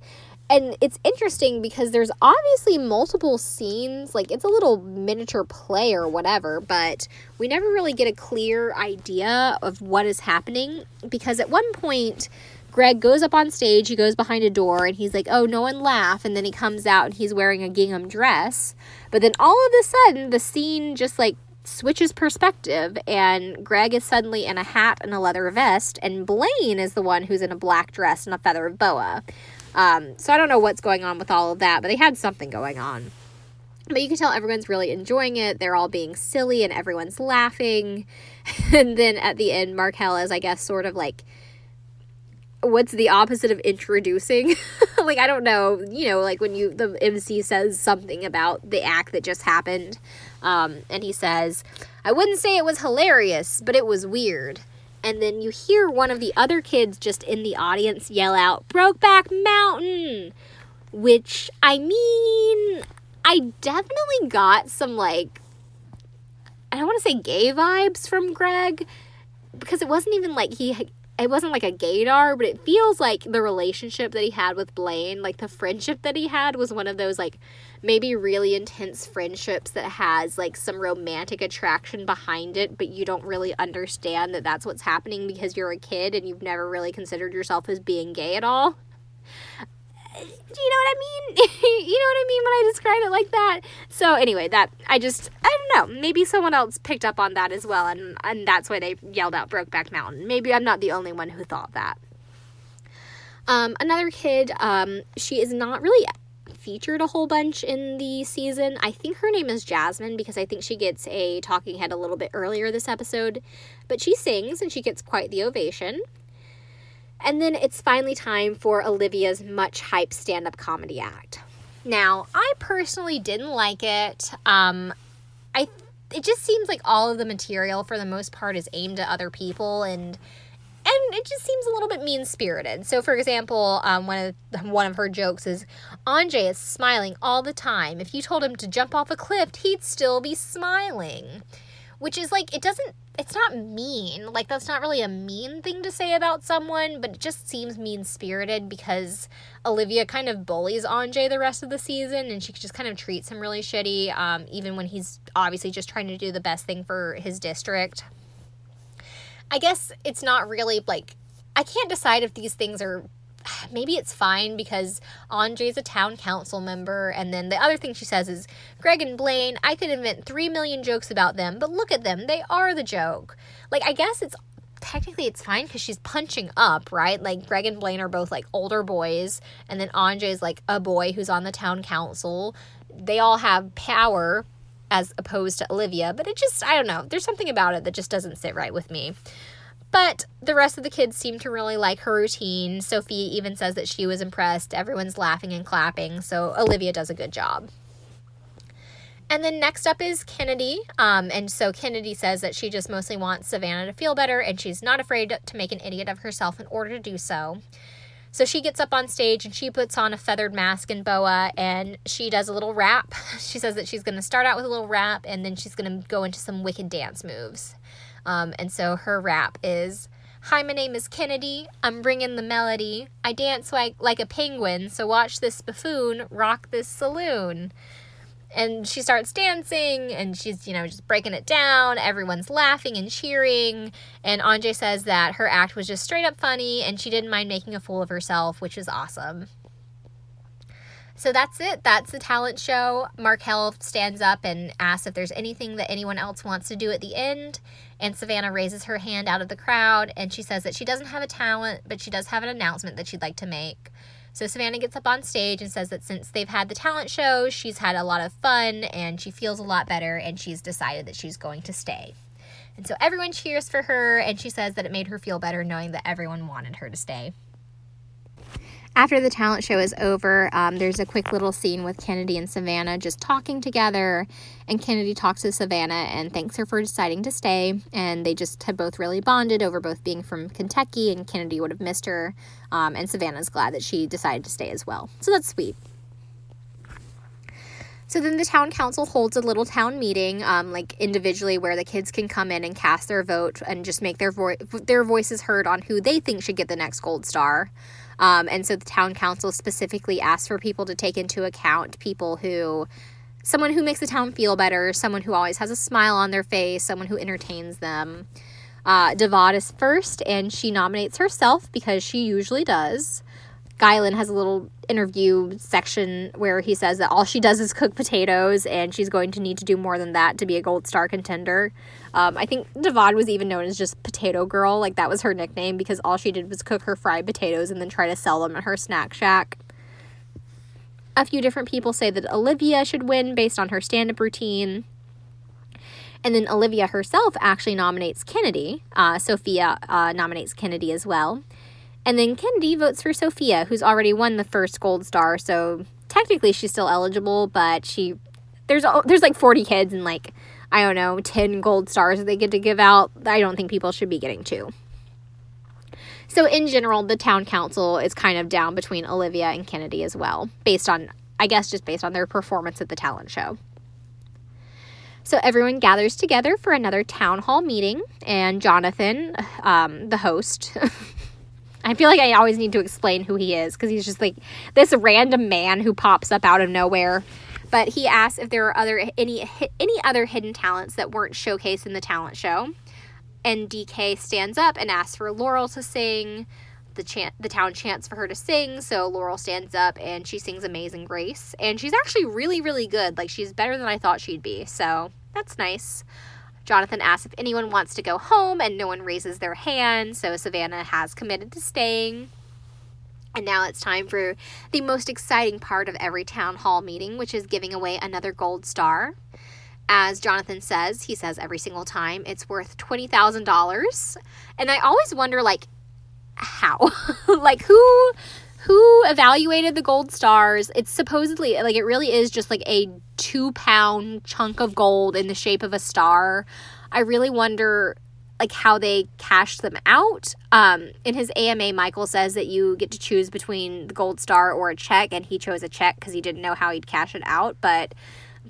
and it's interesting because there's obviously multiple scenes like it's a little miniature play or whatever but we never really get a clear idea of what is happening because at one point greg goes up on stage he goes behind a door and he's like oh no one laugh and then he comes out and he's wearing a gingham dress but then all of a sudden the scene just like switches perspective and Greg is suddenly in a hat and a leather vest and Blaine is the one who's in a black dress and a feather boa. Um, so I don't know what's going on with all of that, but they had something going on. But you can tell everyone's really enjoying it. They're all being silly and everyone's laughing. and then at the end, Markell is, I guess, sort of like what's the opposite of introducing? Like i don't know you know like when you the mc says something about the act that just happened um, and he says i wouldn't say it was hilarious but it was weird. And then you hear one of the other kids just in the audience yell out brokeback mountain! Which i mean i definitely got some like i don't want to say gay vibes from greg because it wasn't even like he it wasn't like a gaydar, but it feels like the relationship that he had with Blaine, like the friendship that he had was one of those like maybe really intense friendships that has like some romantic attraction behind it, but you don't really understand that that's what's happening because you're a kid and you've never really considered yourself as being gay at all do you know what I mean? you know what I mean when I describe it like that? So anyway, that I just I don't know. Maybe someone else picked up on that as well and and that's why they yelled out Brokeback Mountain. Maybe I'm not the only one who thought that. Um, another kid, um, she is not really featured a whole bunch in the season. I think her name is Jasmine because I think she gets a talking head a little bit earlier this episode. But she sings and she gets quite the ovation. And then it's finally time for Olivia's much hyped stand up comedy act. Now, I personally didn't like it. Um, I it just seems like all of the material for the most part is aimed at other people and and it just seems a little bit mean spirited. So, for example, um, one of one of her jokes is Anjay is smiling all the time. If you told him to jump off a cliff, he'd still be smiling which is like it doesn't it's not mean. Like that's not really a mean thing to say about someone but it just seems mean spirited because olivia kind of bullies Anjay the rest of the season and she just kind of treats him really shitty um, even when he's obviously just trying to do the best thing for his district. I guess it's not really like i can't decide if these things are maybe it's fine because Anjay's a town council member. And then the other thing she says is Greg and Blaine, I could invent three million jokes about them, but look at them. They are the joke. Like, I guess it's technically it's fine because she's punching up, right? Like Greg and Blaine are both like older boys, and then Anjay is like a boy who's on the town council. They all have power as opposed to Olivia, but it just I don't know. There's something about it that just doesn't sit right with me. But the rest of the kids seem to really like her routine. Sophie even says that she was impressed. Everyone's laughing and clapping, so Olivia does a good job. And then next up is Kennedy. Um, and so Kennedy says that she just mostly wants Savannah to feel better and she's not afraid to make an idiot of herself in order to do so. So she gets up on stage and she puts on a feathered mask and boa and she does a little rap. She says that she's going to start out with a little rap and then she's going to go into some wicked dance moves. Um, and so her rap is Hi, my name is Kennedy. I'm bringing the melody. I dance like, like a penguin, so watch this buffoon rock this saloon. And she starts dancing and she's, you know, just breaking it down. Everyone's laughing and cheering. And Anjay says that her act was just straight up funny and she didn't mind making a fool of herself, which is awesome. So that's it. That's the talent show. Markell stands up and asks if there's anything that anyone else wants to do at the end. And Savannah raises her hand out of the crowd and she says that she doesn't have a talent, but she does have an announcement that she'd like to make. So Savannah gets up on stage and says that since they've had the talent show, she's had a lot of fun and she feels a lot better and she's decided that she's going to stay. And so everyone cheers for her and she says that it made her feel better knowing that everyone wanted her to stay. After the talent show is over, um, there's a quick little scene with Kennedy and Savannah just talking together. And Kennedy talks to Savannah and thanks her for deciding to stay. And they just have both really bonded over both being from Kentucky, and Kennedy would have missed her. Um, and Savannah's glad that she decided to stay as well. So that's sweet. So then the town council holds a little town meeting, um, like individually, where the kids can come in and cast their vote and just make their vo- their voices heard on who they think should get the next gold star. Um, and so the town council specifically asks for people to take into account people who, someone who makes the town feel better, someone who always has a smile on their face, someone who entertains them. Uh, Divad is first, and she nominates herself because she usually does. Guylan has a little interview section where he says that all she does is cook potatoes and she's going to need to do more than that to be a gold star contender. Um, I think Divad was even known as just Potato Girl, like that was her nickname because all she did was cook her fried potatoes and then try to sell them at her snack shack. A few different people say that Olivia should win based on her stand up routine. And then Olivia herself actually nominates Kennedy. Uh, Sophia uh, nominates Kennedy as well. And then Kennedy votes for Sophia, who's already won the first gold star. So technically she's still eligible, but she there's there's like 40 kids and like I don't know 10 gold stars they get to give out. I don't think people should be getting two. So in general, the town council is kind of down between Olivia and Kennedy as well, based on I guess just based on their performance at the talent show. So everyone gathers together for another town hall meeting, and Jonathan, um, the host, I feel like I always need to explain who he is because he's just like this random man who pops up out of nowhere. But he asks if there are other any any other hidden talents that weren't showcased in the talent show. And DK stands up and asks for Laurel to sing. The chant the town chants for her to sing, so Laurel stands up and she sings Amazing Grace. And she's actually really, really good. Like she's better than I thought she'd be. So that's nice. Jonathan asks if anyone wants to go home, and no one raises their hand, so Savannah has committed to staying. And now it's time for the most exciting part of every town hall meeting, which is giving away another gold star. As Jonathan says, he says every single time it's worth $20,000. And I always wonder like how? like who who evaluated the gold stars? It's supposedly like it really is just like a two pound chunk of gold in the shape of a star. I really wonder like how they cashed them out. Um, in his AMA, Michael says that you get to choose between the gold star or a check, and he chose a check because he didn't know how he'd cash it out. But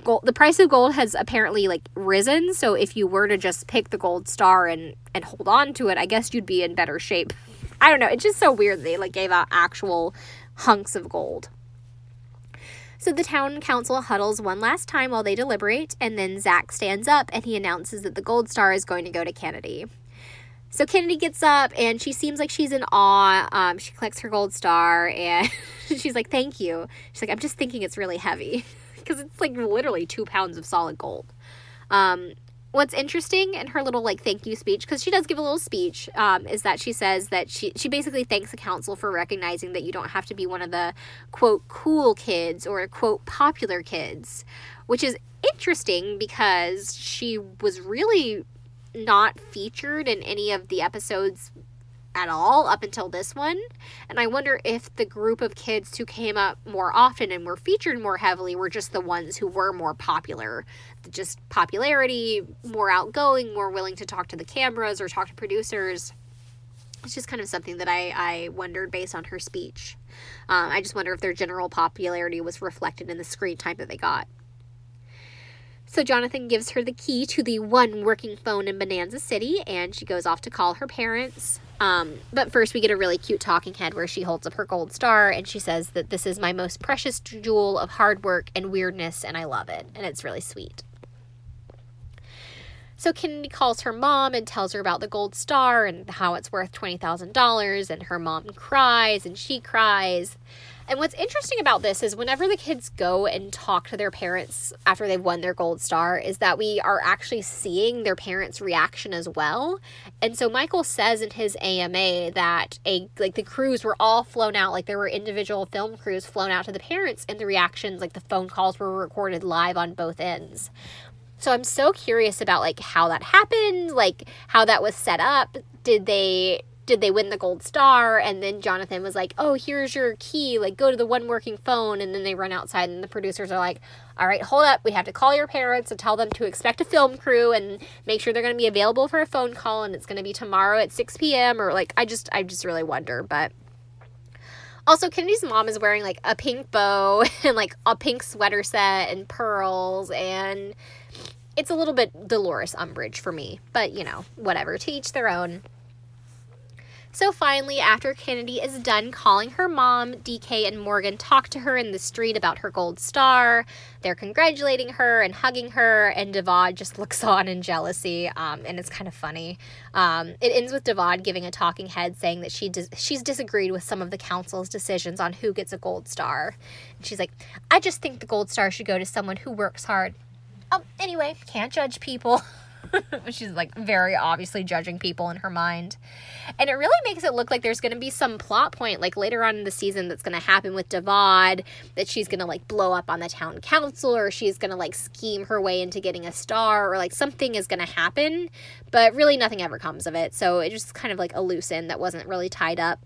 gold, the price of gold has apparently like risen. So if you were to just pick the gold star and and hold on to it, I guess you'd be in better shape I don't know. It's just so weird they like gave out actual hunks of gold. So the town council huddles one last time while they deliberate, and then Zach stands up and he announces that the gold star is going to go to Kennedy. So Kennedy gets up and she seems like she's in awe. Um, she collects her gold star and she's like, "Thank you." She's like, "I'm just thinking it's really heavy because it's like literally two pounds of solid gold." Um, what's interesting in her little like thank you speech because she does give a little speech um, is that she says that she she basically thanks the council for recognizing that you don't have to be one of the quote cool kids or quote popular kids which is interesting because she was really not featured in any of the episodes at all up until this one. And I wonder if the group of kids who came up more often and were featured more heavily were just the ones who were more popular. Just popularity, more outgoing, more willing to talk to the cameras or talk to producers. It's just kind of something that I, I wondered based on her speech. Um, I just wonder if their general popularity was reflected in the screen time that they got. So Jonathan gives her the key to the one working phone in Bonanza City, and she goes off to call her parents. Um, but first, we get a really cute talking head where she holds up her gold star and she says that this is my most precious jewel of hard work and weirdness, and I love it. And it's really sweet. So Kennedy calls her mom and tells her about the gold star and how it's worth $20,000. And her mom cries and she cries. And what's interesting about this is whenever the kids go and talk to their parents after they've won their gold star, is that we are actually seeing their parents' reaction as well. And so Michael says in his AMA that a like the crews were all flown out, like there were individual film crews flown out to the parents, and the reactions, like the phone calls were recorded live on both ends. So I'm so curious about like how that happened, like how that was set up. Did they did they win the gold star? And then Jonathan was like, oh, here's your key. Like, go to the one working phone. And then they run outside, and the producers are like, all right, hold up. We have to call your parents and tell them to expect a film crew and make sure they're going to be available for a phone call. And it's going to be tomorrow at 6 p.m. Or like, I just, I just really wonder. But also, Kennedy's mom is wearing like a pink bow and like a pink sweater set and pearls and it's a little bit Dolores Umbridge for me, but you know, whatever, to each their own. So finally, after Kennedy is done calling her mom, DK and Morgan talk to her in the street about her gold star. They're congratulating her and hugging her, and Divad just looks on in jealousy, um, and it's kind of funny. Um, it ends with Divad giving a talking head saying that she dis- she's disagreed with some of the council's decisions on who gets a gold star. And she's like, I just think the gold star should go to someone who works hard Oh, anyway, can't judge people. She's like very obviously judging people in her mind. And it really makes it look like there's going to be some plot point, like later on in the season, that's going to happen with Divad, that she's going to like blow up on the town council, or she's going to like scheme her way into getting a star, or like something is going to happen. But really, nothing ever comes of it. So it just kind of like a loose end that wasn't really tied up.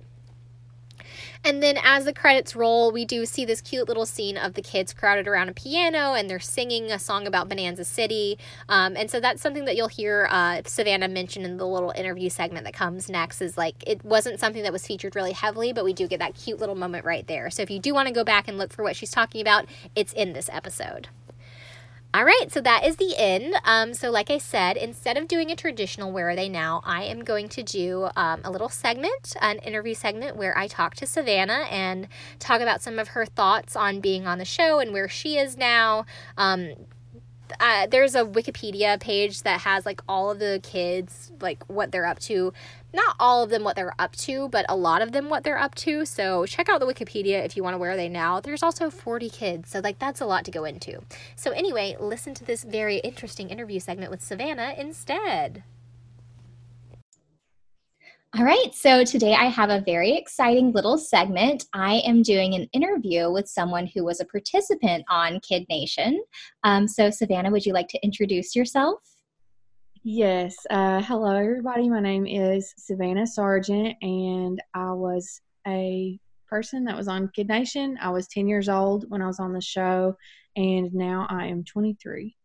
And then as the credits roll, we do see this cute little scene of the kids crowded around a piano and they're singing a song about Bonanza City. Um, and so that's something that you'll hear uh, Savannah mention in the little interview segment that comes next is like it wasn't something that was featured really heavily, but we do get that cute little moment right there. So if you do want to go back and look for what she's talking about, it's in this episode. All right, so that is the end. Um, so, like I said, instead of doing a traditional Where Are They Now, I am going to do um, a little segment, an interview segment where I talk to Savannah and talk about some of her thoughts on being on the show and where she is now. Um, uh, there's a Wikipedia page that has like all of the kids, like what they're up to not all of them what they're up to, but a lot of them what they're up to. So check out the Wikipedia if you want to where are they now. There's also 40 kids, so like that's a lot to go into. So anyway, listen to this very interesting interview segment with Savannah instead. All right, so today I have a very exciting little segment. I am doing an interview with someone who was a participant on Kid Nation. Um, so, Savannah, would you like to introduce yourself? Yes. Uh, hello, everybody. My name is Savannah Sargent, and I was a person that was on Kid Nation. I was 10 years old when I was on the show, and now I am 23.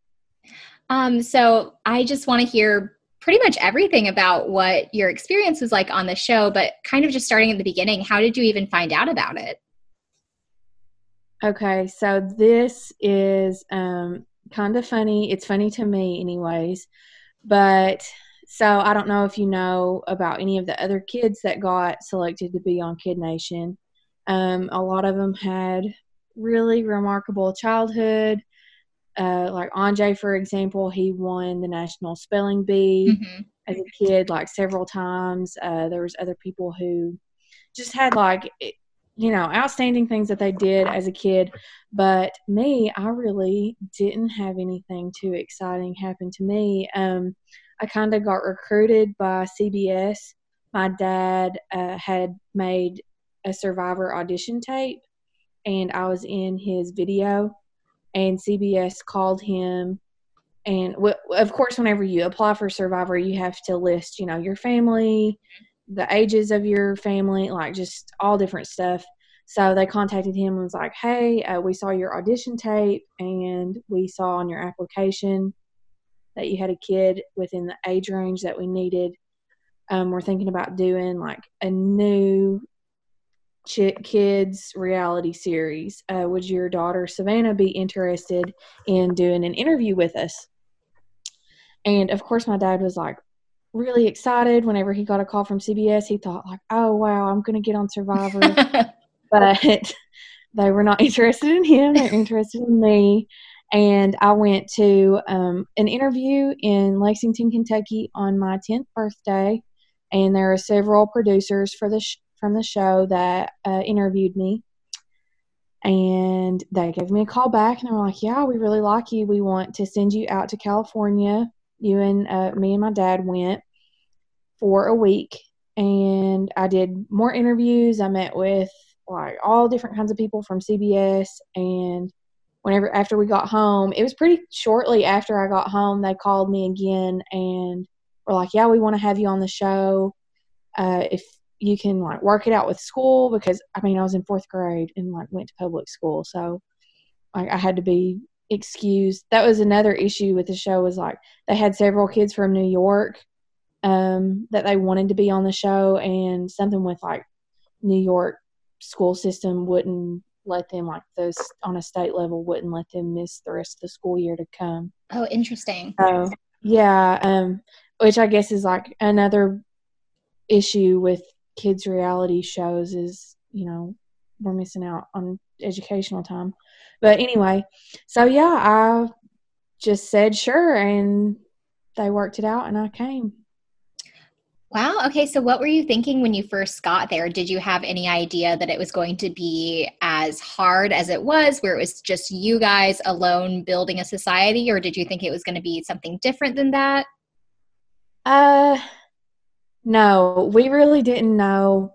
Um, so I just want to hear pretty much everything about what your experience was like on the show, but kind of just starting at the beginning, how did you even find out about it? Okay, so this is um, kind of funny. It's funny to me, anyways. But so I don't know if you know about any of the other kids that got selected to be on Kid Nation. Um, a lot of them had really remarkable childhood. Uh, like Anjay, for example, he won the National Spelling Bee mm-hmm. as a kid, like several times. Uh, there was other people who just had like you know outstanding things that they did as a kid but me i really didn't have anything too exciting happen to me um, i kind of got recruited by cbs my dad uh, had made a survivor audition tape and i was in his video and cbs called him and w- of course whenever you apply for survivor you have to list you know your family the ages of your family, like just all different stuff. So they contacted him and was like, "Hey, uh, we saw your audition tape, and we saw on your application that you had a kid within the age range that we needed. Um, we're thinking about doing like a new ch- kids reality series. Uh, would your daughter Savannah be interested in doing an interview with us?" And of course, my dad was like, really excited whenever he got a call from CBS. He thought like, "Oh wow, I'm going to get on Survivor." but they were not interested in him. They're interested in me. And I went to um, an interview in Lexington, Kentucky on my 10th birthday. And there are several producers for the sh- from the show that uh, interviewed me. And they gave me a call back and they were like, Yeah, we really like you. We want to send you out to California. You and uh, me and my dad went for a week and I did more interviews. I met with like all different kinds of people from CBS and whenever after we got home, it was pretty shortly after I got home they called me again and were like, "Yeah, we want to have you on the show." uh, if you can like work it out with school because I mean I was in fourth grade and like went to public school, so like I had to be excused. That was another issue with the show was like they had several kids from New York um, that they wanted to be on the show, and something with like New York school system wouldn't let them like those on a state level wouldn't let them miss the rest of the school year to come. Oh, interesting. So yeah, um, which I guess is like another issue with kids reality shows is you know we're missing out on educational time. But anyway, so yeah, I just said sure, and they worked it out, and I came. Wow. Okay. So, what were you thinking when you first got there? Did you have any idea that it was going to be as hard as it was, where it was just you guys alone building a society, or did you think it was going to be something different than that? Uh, no, we really didn't know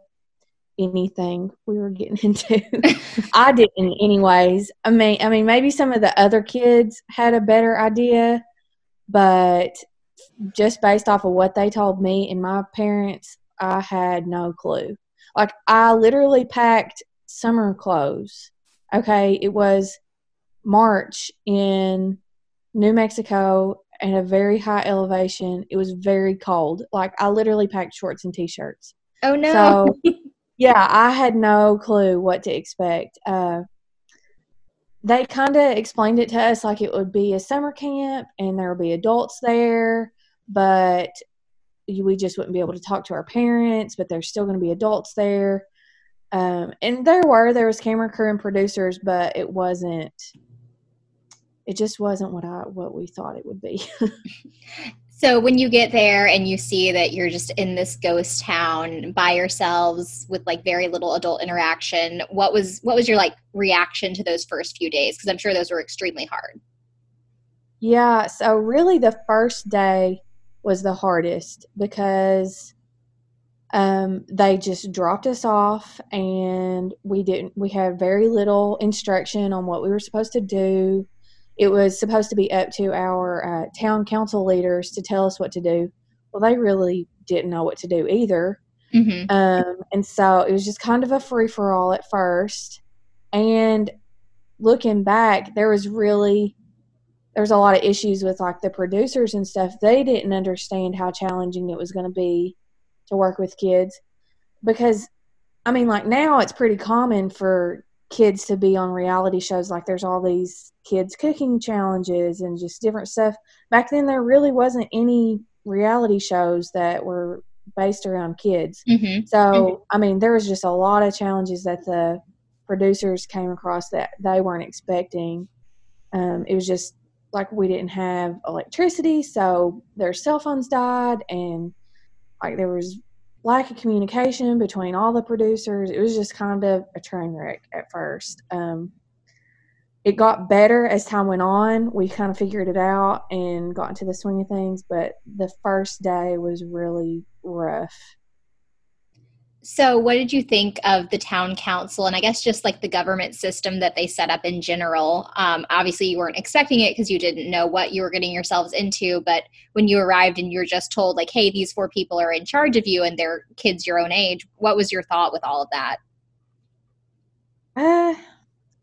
anything we were getting into. I didn't, anyways. I mean, I mean, maybe some of the other kids had a better idea, but just based off of what they told me and my parents, I had no clue. Like, I literally packed summer clothes. Okay, it was March in New Mexico at a very high elevation. It was very cold. Like, I literally packed shorts and t shirts. Oh, no. So, yeah, I had no clue what to expect. Uh, they kind of explained it to us like it would be a summer camp and there would be adults there, but we just wouldn't be able to talk to our parents, but there's still going to be adults there. Um, and there were, there was camera crew and producers, but it wasn't, it just wasn't what I, what we thought it would be. So when you get there and you see that you're just in this ghost town by yourselves with like very little adult interaction, what was what was your like reaction to those first few days? Because I'm sure those were extremely hard. Yeah, so really the first day was the hardest because um, they just dropped us off and we didn't we had very little instruction on what we were supposed to do it was supposed to be up to our uh, town council leaders to tell us what to do. Well, they really didn't know what to do either. Mm-hmm. Um, and so it was just kind of a free for all at first. And looking back, there was really there was a lot of issues with like the producers and stuff. They didn't understand how challenging it was going to be to work with kids because I mean, like now it's pretty common for kids to be on reality shows like there's all these kids cooking challenges and just different stuff back then there really wasn't any reality shows that were based around kids mm-hmm. so mm-hmm. i mean there was just a lot of challenges that the producers came across that they weren't expecting um, it was just like we didn't have electricity so their cell phones died and like there was lack of communication between all the producers. It was just kind of a train wreck at first. Um, it got better as time went on. We kind of figured it out and got into the swing of things, but the first day was really rough. So, what did you think of the town council and I guess just like the government system that they set up in general? Um, obviously, you weren't expecting it because you didn't know what you were getting yourselves into. But when you arrived and you were just told, like, hey, these four people are in charge of you and they're kids your own age, what was your thought with all of that? Uh,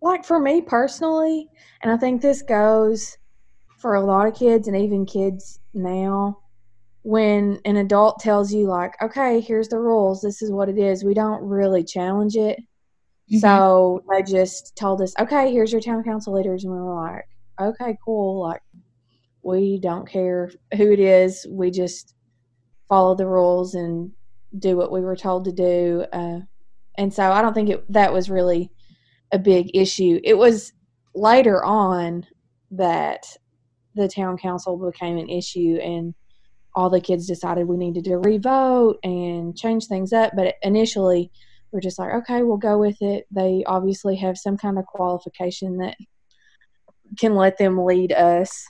like for me personally, and I think this goes for a lot of kids and even kids now when an adult tells you like okay here's the rules. This is what it is. We don't really challenge it. Mm-hmm. so they just told us okay here's your town council leaders and we were like okay cool. Like we don't care who it is. We just follow the rules and do what we were told to do. Uh, and so i don't think it, that was really a big issue. It was later on that the town council became an issue and all the kids decided we needed to revote and change things up. But initially, we're just like, okay, we'll go with it. They obviously have some kind of qualification that can let them lead us.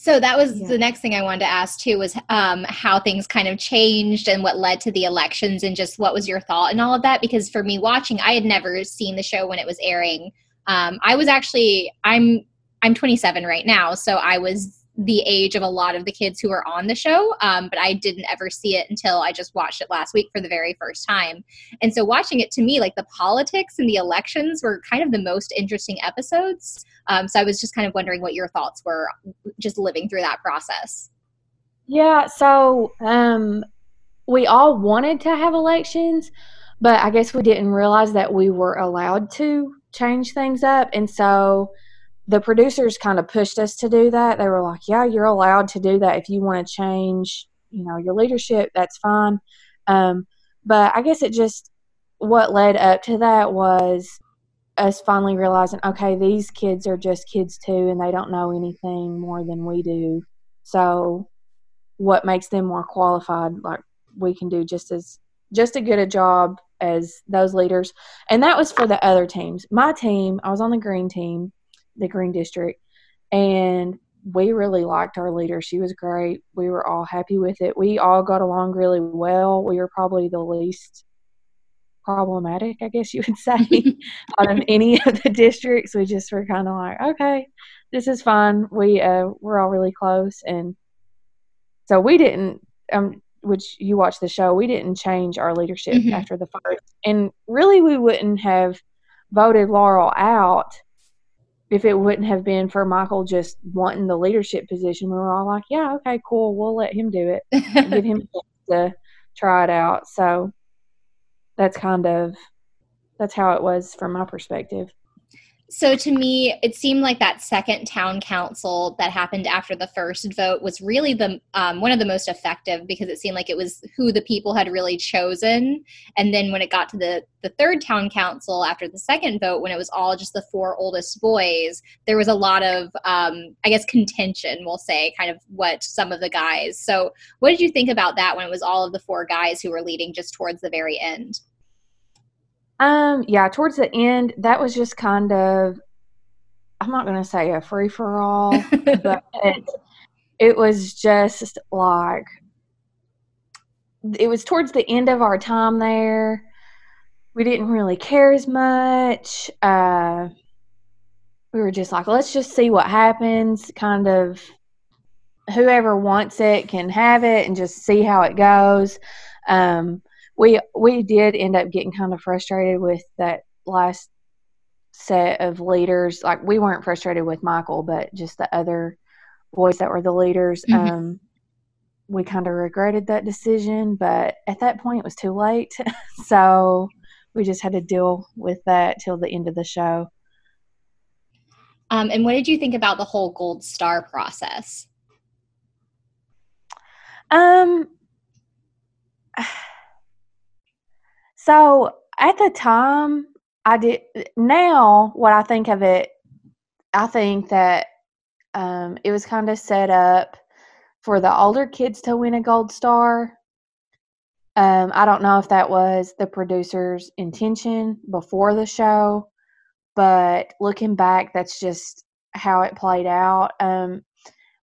So that was yeah. the next thing I wanted to ask too was um, how things kind of changed and what led to the elections and just what was your thought and all of that. Because for me watching, I had never seen the show when it was airing. Um, I was actually I'm I'm 27 right now, so I was the age of a lot of the kids who are on the show, um, but I didn't ever see it until I just watched it last week for the very first time. And so, watching it to me, like the politics and the elections were kind of the most interesting episodes. Um, so, I was just kind of wondering what your thoughts were just living through that process. Yeah, so um, we all wanted to have elections, but I guess we didn't realize that we were allowed to change things up. And so the producers kind of pushed us to do that. They were like, "Yeah, you're allowed to do that if you want to change, you know, your leadership. That's fine." Um, but I guess it just what led up to that was us finally realizing, okay, these kids are just kids too, and they don't know anything more than we do. So, what makes them more qualified? Like we can do just as just as good a job as those leaders. And that was for the other teams. My team, I was on the green team the Green District, and we really liked our leader. She was great. We were all happy with it. We all got along really well. We were probably the least problematic, I guess you would say, out of any of the districts. We just were kind of like, okay, this is fine. We uh, we're all really close, and so we didn't. Um, which you watch the show, we didn't change our leadership mm-hmm. after the first, and really, we wouldn't have voted Laurel out if it wouldn't have been for Michael just wanting the leadership position, we were all like, yeah, okay, cool, we'll let him do it, give him a chance to try it out. So that's kind of that's how it was from my perspective so to me it seemed like that second town council that happened after the first vote was really the um, one of the most effective because it seemed like it was who the people had really chosen. And then when it got to the the third town council after the second vote when it was all just the four oldest boys there was a lot of um, i guess contention we'll say kind of what some of the guys. So what did you think about that when it was all of the four guys who were leading just towards the very end um, yeah, towards the end, that was just kind of, I'm not going to say a free for all, but it, it was just like, it was towards the end of our time there. We didn't really care as much. Uh, we were just like, let's just see what happens. Kind of whoever wants it can have it and just see how it goes. Um, we we did end up getting kind of frustrated with that last set of leaders. Like we weren't frustrated with Michael, but just the other boys that were the leaders. Mm-hmm. Um, we kind of regretted that decision, but at that point it was too late. so we just had to deal with that till the end of the show. Um, and what did you think about the whole gold star process? Um, So at the time, I did. Now, what I think of it, I think that um, it was kind of set up for the older kids to win a gold star. Um, I don't know if that was the producer's intention before the show, but looking back, that's just how it played out. Um,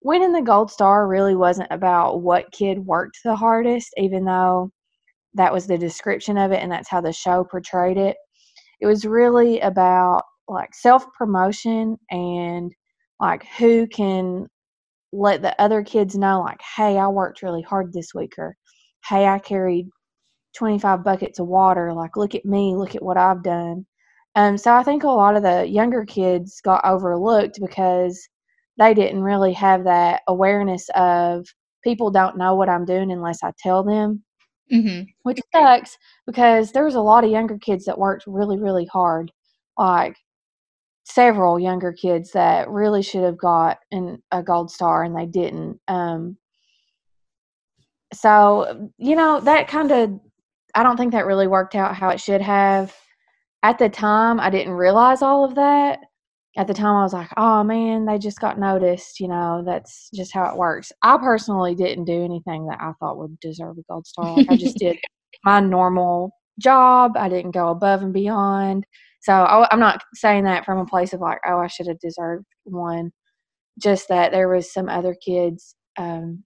winning the gold star really wasn't about what kid worked the hardest, even though that was the description of it and that's how the show portrayed it. It was really about like self promotion and like who can let the other kids know like hey i worked really hard this week or hey i carried 25 buckets of water. Like look at me. Look at what i've done. Um, so i think a lot of the younger kids got overlooked because they didn't really have that awareness of people don't know what i'm doing unless i tell them Mm-hmm. Which sucks because there was a lot of younger kids that worked really, really hard. Like several younger kids that really should have got an, a gold star and they didn't. Um, so, you know, that kind of, I don't think that really worked out how it should have. At the time, I didn't realize all of that at the time I was like, oh man, they just got noticed. You know, that's just how it works. I personally didn't do anything that I thought would deserve a gold star. Like I just did my normal job. I didn't go above and beyond. So I, I'm not saying that from a place of like, oh, I should have deserved one. Just that there was some other kids. Um,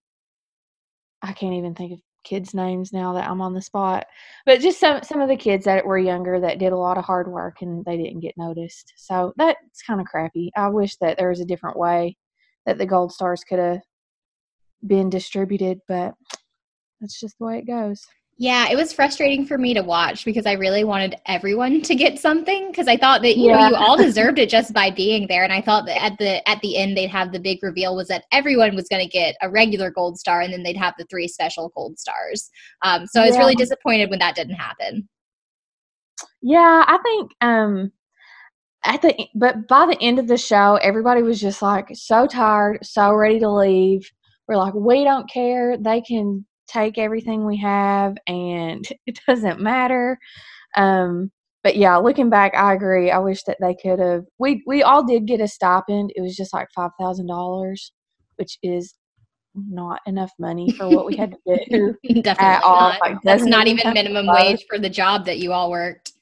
I can't even think of kids' names now that I'm on the spot. But just some some of the kids that were younger that did a lot of hard work and they didn't get noticed. So that's kind of crappy. I wish that there was a different way that the gold stars could have been distributed, but that's just the way it goes. Yeah, it was frustrating for me to watch because I really wanted everyone to get something because I thought that you Yeah. know you all deserved it just by being there, and I thought that at the at the end they'd have the big reveal was that everyone was going to get a regular gold star, and then they'd have the three special gold stars. Um, so I was Yeah. really disappointed when that didn't happen. Yeah, I think um at the but by the end of the show, everybody was just like so tired, so ready to leave. We're like, we don't care. They can take everything we have and it doesn't matter. Um but yeah, looking back, I agree. I wish that they could have we we all did get a stipend. It was just like five thousand dollars, which is not enough money for what we had to do. Definitely At all, not. like, That's doesn't even minimum wage for the job that you all worked.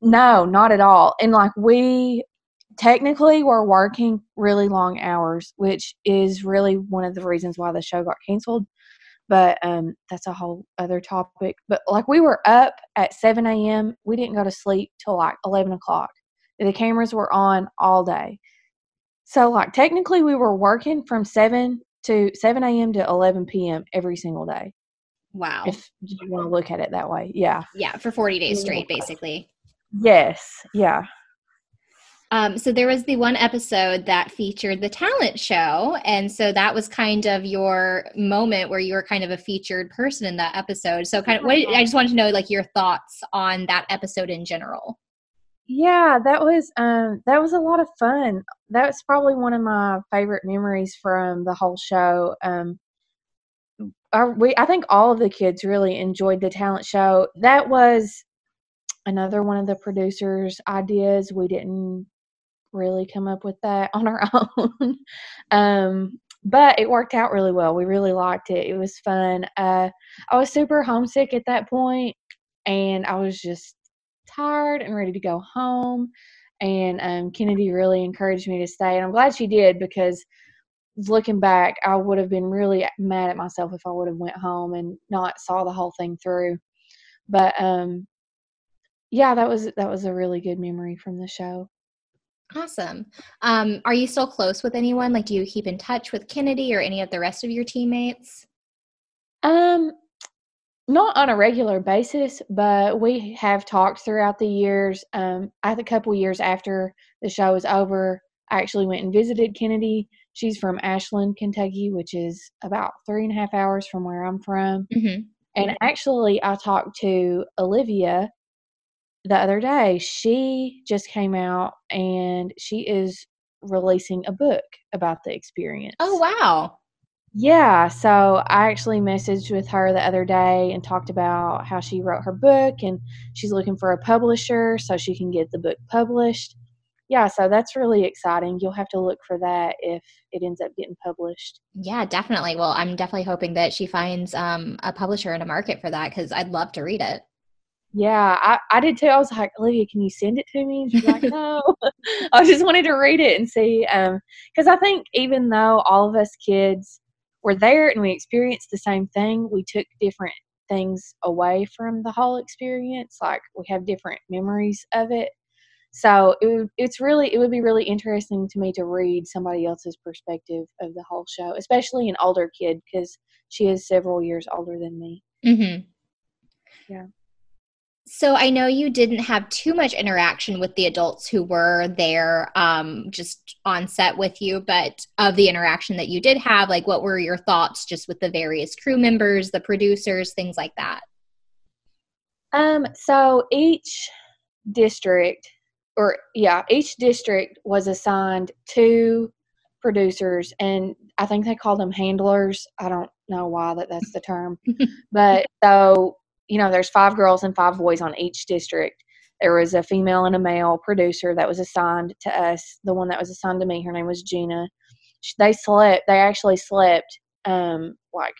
No, not at all. And like we technically were working really long hours, which is really one of the reasons why the show got canceled. But um that's a whole other topic. But like we were up at seven AM. We didn't go to sleep till like eleven o'clock. The cameras were on all day. So like technically we were working from seven to seven AM to eleven PM every single day. Wow. If you want to look at it that way. Yeah. yeah, for 40 days straight, basically. Yes. Yeah. Um, so there was the one episode that featured the talent show, and so that was kind of your moment where you were kind of a featured person in that episode. So, kind of, what I just wanted to know, like your thoughts on that episode in general. Yeah, that was um that was a lot of fun. That's probably one of my favorite memories from the whole show. Um our, we I think all of the kids really enjoyed the talent show. That was another one of the producers' ideas. We didn't really come up with that on our own. um but it worked out really well. We really liked it. It was fun. Uh I was super homesick at that point and I was just tired and ready to go home. And um, Kennedy really encouraged me to stay, and I'm glad she did because looking back, I would have been really mad at myself if I would have went home and not saw the whole thing through. But um, yeah, that was that was a really good memory from the show. Awesome. Um, are you still close with anyone? Like, do you keep in touch with Kennedy or any of the rest of your teammates? Um, not on a regular basis, but we have talked throughout the years. Um, I a couple years after the show was over, I actually went and visited Kennedy. She's from Ashland, Kentucky, which is about three and a half hours from where I'm from. Mm-hmm. And actually, I talked to Olivia the other day. She just came out and she is releasing a book about the experience. Oh, wow. Yeah, so I actually messaged with her the other day and talked about how she wrote her book and she's looking for a publisher so she can get the book published. Yeah, so that's really exciting. You'll have to look for that if it ends up getting published. Yeah, definitely. Well, I'm definitely hoping that she finds um, a publisher and a market for that because I'd love to read it. Yeah, I, I did too. I was like, Olivia, can you send it to me? And she's like, no. I just wanted to read it and see. Because I think even though all of us kids were there and we experienced the same thing, we took different things away from the whole experience. Like we have different memories of it. So it would, it's really it would be really interesting to me to read somebody else's perspective of the whole show, especially an older kid because she is several years older than me. Mm-hmm. Yeah. So I know you didn't have too much interaction with the adults who were there um, just on set with you, but of the interaction that you did have, like what were your thoughts just with the various crew members, the producers, things like that? Um, so each district, or yeah, each district was assigned two producers, and I think they call them handlers. I don't know why that that's the term, but so you know, there's five girls and five boys on each district. There was a female and a male producer that was assigned to us. The one that was assigned to me, her name was Gina. They slept. They actually slept, um, like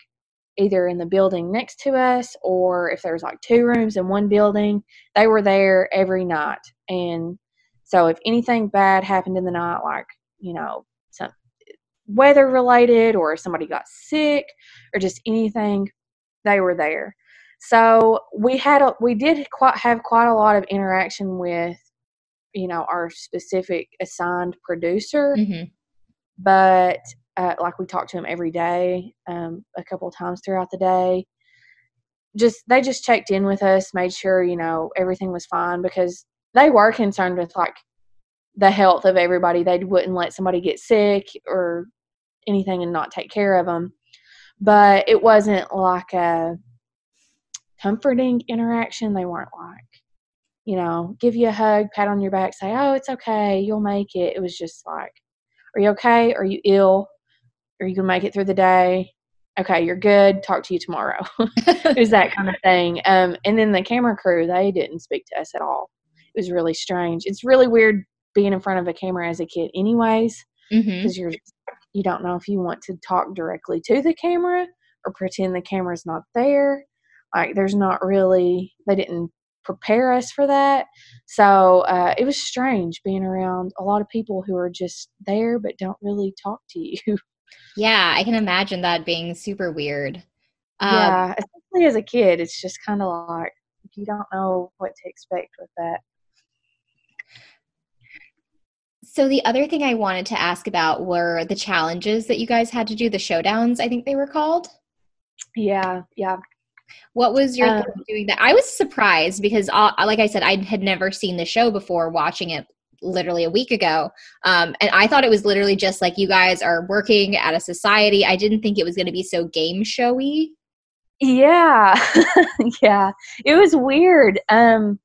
either in the building next to us or if there was like two rooms in one building, they were there every night. And so if anything bad happened in the night, like, you know, some weather related or somebody got sick or just anything, they were there. So we had a we did quite have quite a lot of interaction with, you know, our specific assigned producer Mm-hmm. but uh, like we talked to him every day, um, a couple of times throughout the day. Just they just checked in with us, made sure you know everything was fine because they were concerned with like the health of everybody. They wouldn't let somebody get sick or anything and not take care of them. But it wasn't like a comforting interaction. They weren't like, you know, give you a hug, pat on your back, say, oh, it's okay, you'll make it. It was just like, are you okay? Are you ill? Are you going to make it through the day? Okay, you're good. Talk to you tomorrow. it was that kind of thing. Um, and then the camera crew, they didn't speak to us at all. It was really strange. It's really weird being in front of a camera as a kid, anyways, because Mm-hmm. you're you don't know if you want to talk directly to the camera or pretend the camera's not there. Like, there's not really. They didn't prepare us for that. So uh, it was strange being around a lot of people who are just there but don't really talk to you. Yeah, I can imagine that being super weird. Um, yeah, especially as a kid, it's just kind of like you don't know what to expect with that. So the other thing I wanted to ask about were the challenges that you guys had to do, the showdowns, I think they were called. Yeah, yeah. What was your Um, doing that? I was surprised because, uh, like I said, I had never seen the show before, watching it literally a week ago, um, and I thought it was literally just like you guys are working at a society. I didn't think it was going to be so game showy. Yeah. yeah. It was weird. Um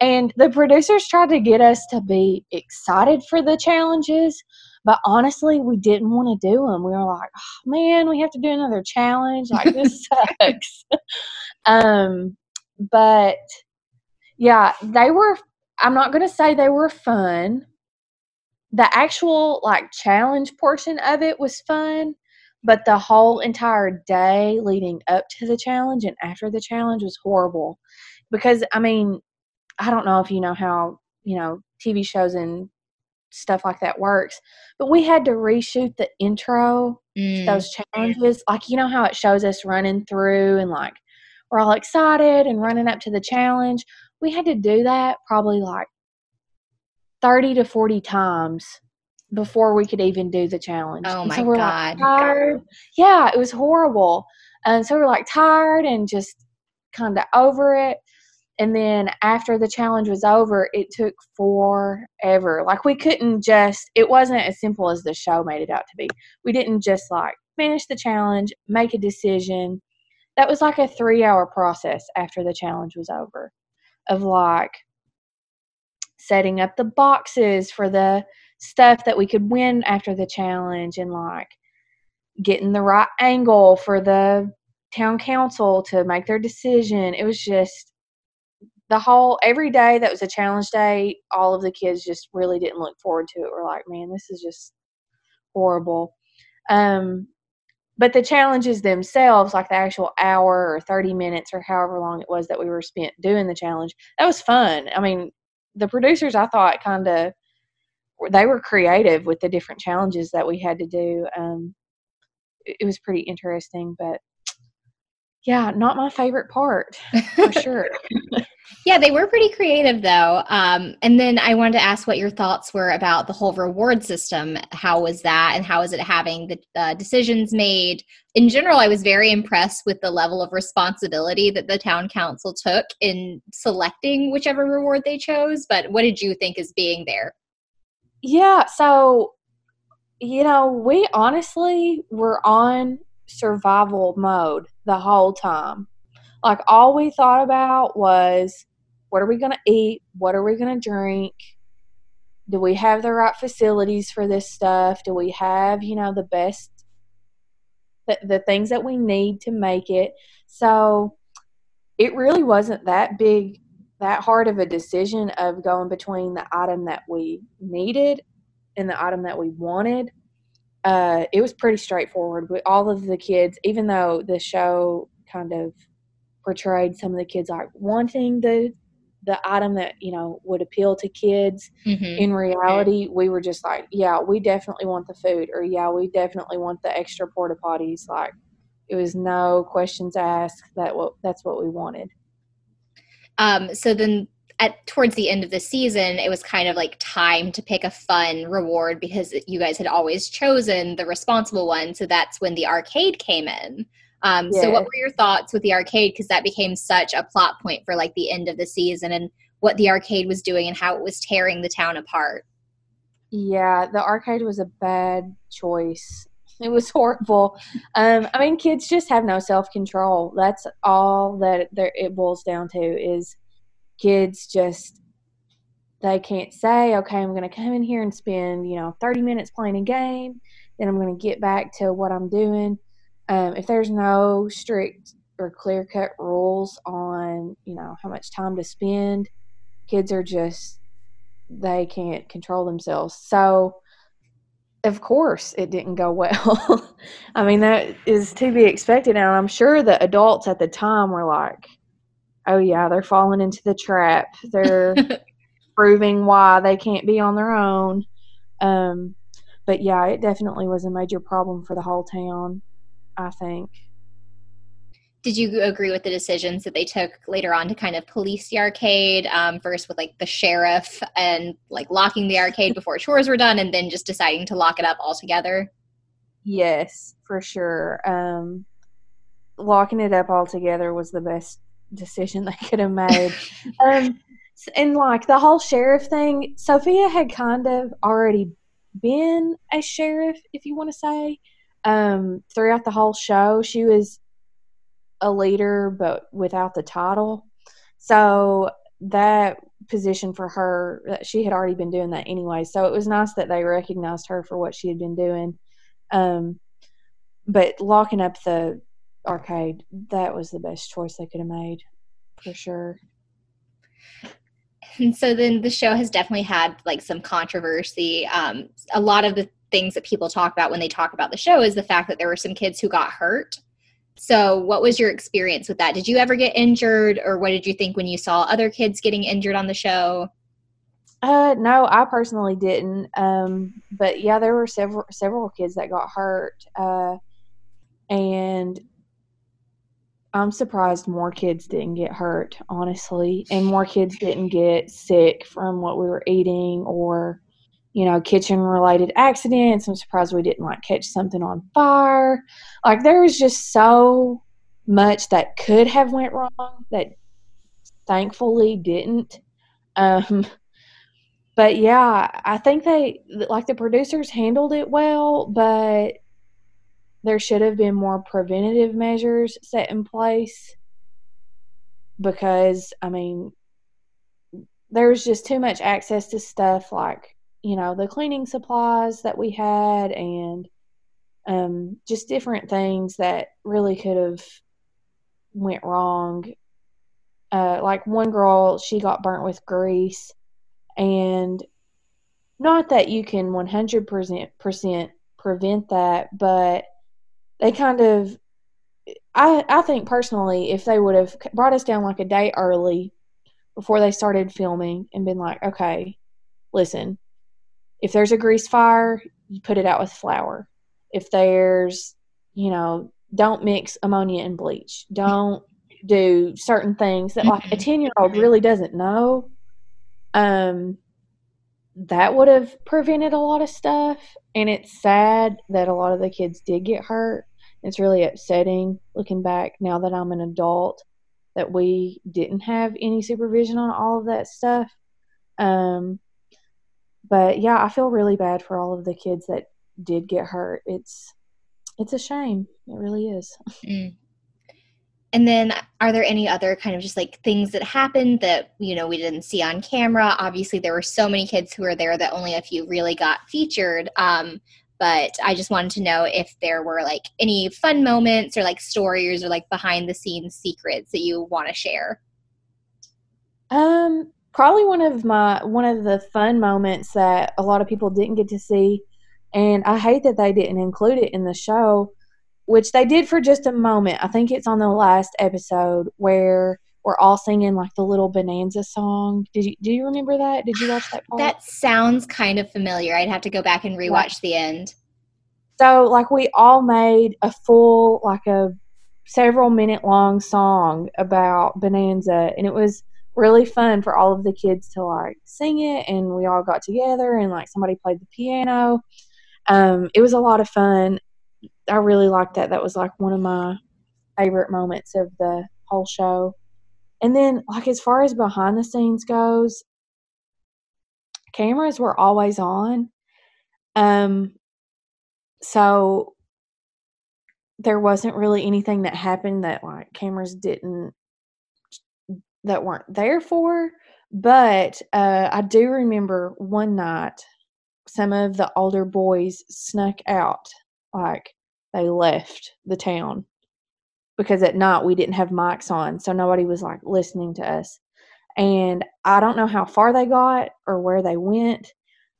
and the producers tried to get us to be excited for the challenges, but honestly, we didn't want to do them. We were like, oh, "Man, we have to do another challenge. Like this sucks." um but yeah, they were I'm not going to say they were fun. The actual like challenge portion of it was fun but the whole entire day leading up to the challenge and after the challenge was horrible because i mean i don't know if you know how you know tv shows and stuff like that works but we had to reshoot the intro Mm, those challenges like you know how it shows us running through and like we're all excited and running up to the challenge we had to do that probably like 30 to 40 times before we could even do the challenge. Oh my so we're God. Like tired. Yeah, it was horrible. And so we're like tired and just kind of over it. And then after the challenge was over, it took forever. Like we couldn't just, it wasn't as simple as the show made it out to be. We didn't just like finish the challenge, make a decision. That was like a three hour process after the challenge was over of like setting up the boxes for the stuff that we could win after the challenge and like getting the right angle for the town council to make their decision. It was just the whole every day that was a challenge day, all of the kids just really didn't look forward to it. We're like, man, this is just horrible. Um but the challenges themselves, like the actual hour or 30 minutes or however long it was that we were spent doing the challenge, that was fun. I mean, the producers, I thought, kind of they were creative with the different challenges that we had to do. Um, it, it was pretty interesting, but yeah, not my favorite part for sure. Yeah, they were pretty creative though. Um, and then I wanted to ask what your thoughts were about the whole reward system. How was that, and how is it having the uh, decisions made? In general, I was very impressed with the level of responsibility that the town council took in selecting whichever reward they chose. But what did you think is being there? Yeah, so you know, we honestly were on survival mode the whole time. Like all we thought about was what are we going to eat? What are we going to drink? Do we have the right facilities for this stuff? Do we have, you know, the best the, the things that we need to make it? So it really wasn't that big that hard of a decision of going between the item that we needed and the item that we wanted. Uh, it was pretty straightforward. We, all of the kids, even though the show kind of portrayed some of the kids like wanting the the item that you know would appeal to kids, Mm-hmm. in reality, we were just like, yeah, we definitely want the food, or yeah, we definitely want the extra porta potties. Like, it was no questions asked. That what that's what we wanted. Um, so then at towards the end of the season, it was kind of like time to pick a fun reward because you guys had always chosen the responsible one. So that's when the arcade came in. Um, Yeah. So, what were your thoughts with the arcade? Because that became such a plot point for like the end of the season and what the arcade was doing and how it was tearing the town apart. Yeah, the arcade was a bad choice. It was horrible. Um, I mean, kids just have no self control. That's all that there, it boils down to is kids just they can't say, okay, I'm going to come in here and spend you know 30 minutes playing a game, then I'm going to get back to what I'm doing. Um, if there's no strict or clear cut rules on you know how much time to spend, kids are just they can't control themselves. So, of course, it didn't go well. I mean, that is to be expected. And I'm sure the adults at the time were like, oh, yeah, they're falling into the trap. They're proving why they can't be on their own. Um, but yeah, it definitely was a major problem for the whole town, I think. Did you agree with the decisions that they took later on to kind of police the arcade? Um, first with like the sheriff and like locking the arcade before chores were done, and then just deciding to lock it up altogether. Yes, for sure. Um, locking it up altogether was the best decision they could have made. um, and like the whole sheriff thing, Sophia had kind of already been a sheriff, if you want to say, um, throughout the whole show. She was a leader, but without the title. So that position for her, she had already been doing that anyway. So it was nice that they recognized her for what she had been doing. Um, but locking up the arcade, that was the best choice they could have made, for sure. And so then the show has definitely had like some controversy. Um, a lot of the things that people talk about when they talk about the show is the fact that there were some kids who got hurt. So, what was your experience with that? Did you ever get injured, or what did you think when you saw other kids getting injured on the show? Uh, no, I personally didn't. Um, but yeah, there were several several kids that got hurt. Uh, and I'm surprised more kids didn't get hurt, honestly, and more kids didn't get sick from what we were eating or, you know, kitchen related accidents. I'm surprised we didn't like catch something on fire. Like there was just so much that could have went wrong that thankfully didn't. Um, but yeah, I think they like the producers handled it well, but there should have been more preventative measures set in place because I mean there was just too much access to stuff like you know the cleaning supplies that we had and um, just different things that really could have went wrong. Uh, like one girl, she got burnt with grease, and not that you can one hundred percent percent prevent that, but they kind of. I I think personally, if they would have brought us down like a day early before they started filming and been like, okay, listen, if there's a grease fire, you put it out with flour. If there's, you know, don't mix ammonia and bleach. Don't do certain things that like a 10 year old really doesn't know. Um, that would have prevented a lot of stuff. And it's sad that a lot of the kids did get hurt. It's really upsetting looking back now that I'm an adult that we didn't have any supervision on all of that stuff. Um, but yeah, I feel really bad for all of the kids that did get hurt. It's it's a shame. It really is. Mm. And then, are there any other kind of just like things that happened that you know we didn't see on camera? Obviously, there were so many kids who were there that only a few really got featured. Um, but I just wanted to know if there were like any fun moments or like stories or like behind the scenes secrets that you want to share. Um, probably one of my one of the fun moments that a lot of people didn't get to see, and I hate that they didn't include it in the show, which they did for just a moment. I think it's on the last episode where we're all singing like the little Bonanza song. Did you do you remember that? Did you watch that part? That sounds kind of familiar. I'd have to go back and rewatch the end. So like we all made a full like a several minute long song about Bonanza and it was really fun for all of the kids to like sing it and we all got together and like somebody played the piano. Um, it was a lot of fun. I really liked that. That was like one of my favorite moments of the whole show. And then like as far as behind the scenes goes cameras were always on. Um so there wasn't really anything that happened that like cameras didn't that weren't there for but uh, i do remember one night some of the older boys snuck out like they left the town because at night we didn't have mics on so nobody was like listening to us and i don't know how far they got or where they went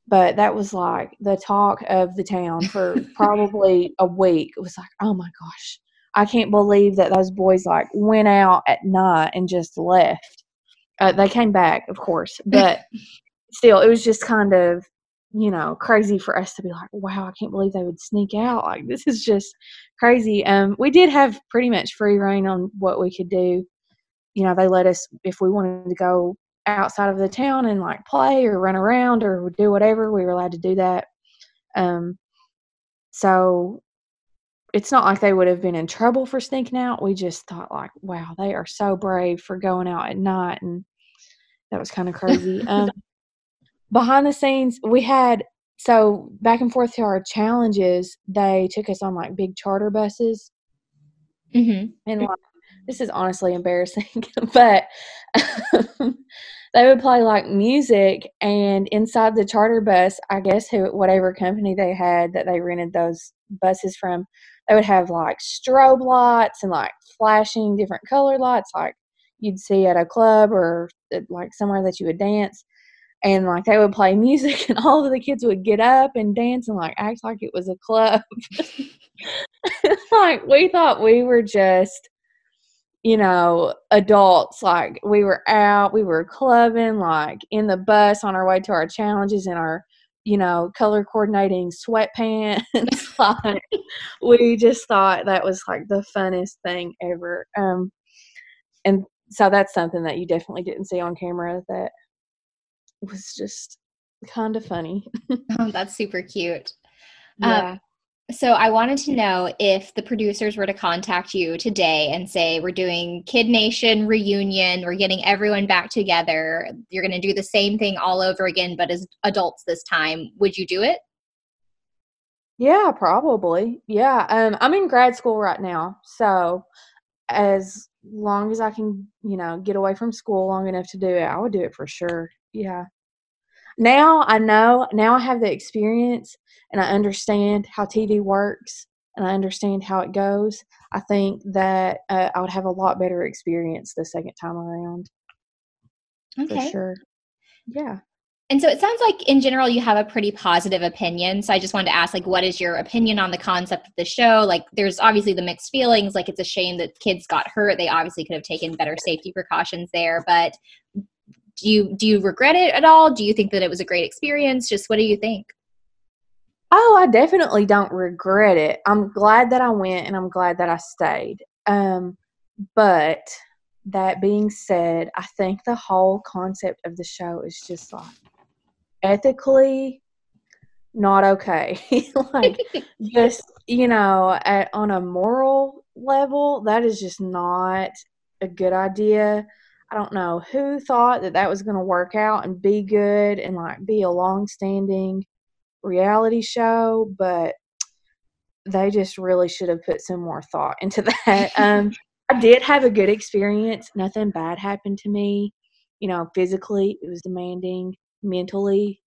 but that was like the talk of the town for probably a week. It was like, oh my gosh, I can't believe that those boys like went out at night and just left. Uh, they came back, of course, but still, it was just kind of, you know, crazy for us to be like, wow, I can't believe they would sneak out. Like this is just crazy. Um, we did have pretty much free reign on what we could do. You know, they let us if we wanted to go outside of the town and like play or run around or do whatever. We were allowed to do that. Um, so it's not like they would have been in trouble for sneaking out. We just thought like, wow, they are so brave for going out at night, and that was kind of crazy. um, behind the scenes, we had so back and forth to our challenges. They took us on like big charter buses, mm-hmm. and like this is honestly embarrassing, but um, they would play like music and inside the charter bus i guess who whatever company they had that they rented those buses from they would have like strobe lights and like flashing different color lights like you'd see at a club or like somewhere that you would dance and like they would play music and all of the kids would get up and dance and like act like it was a club like we thought we were just you know, adults. Like we were out, we were clubbing, like in the bus on our way to our challenges and our, you know, color coordinating sweatpants. like we just thought that was like the funnest thing ever. Um, and so that's something that you definitely didn't see on camera that was just kind of funny. oh, that's super cute. Yeah. Um, so I wanted to know if the producers were to contact you today and say we're doing Kid Nation reunion, we're getting everyone back together, you're going to do the same thing all over again but as adults this time, would you do it? Yeah, probably. Yeah. Um I'm in grad school right now. So as long as I can, you know, get away from school long enough to do it, I would do it for sure. Yeah now I know, now I have the experience and I understand how TV works and I understand how it goes. I think that uh, I would have a lot better experience the second time around. Okay. For sure. Yeah. And so it sounds like in general you have a pretty positive opinion. So I just wanted to ask like what is your opinion on the concept of the show? Like there's obviously the mixed feelings like it's a shame that kids got hurt. They obviously could have taken better safety precautions there, but do you do you regret it at all? Do you think that it was a great experience? Just what do you think? Oh i definitely don't regret it. I'm glad that i went and i'm glad that i stayed. Um, but that being said i think the whole concept of the show is just like ethically not okay. Like just you know at, on a moral level that is just not a good idea I don't know who thought that that was going to work out and be good and like be a long standing reality show, but they just really should have put some more thought into that. Um, I did have a good experience. Nothing bad happened to me. You know, physically, it was demanding. Mentally,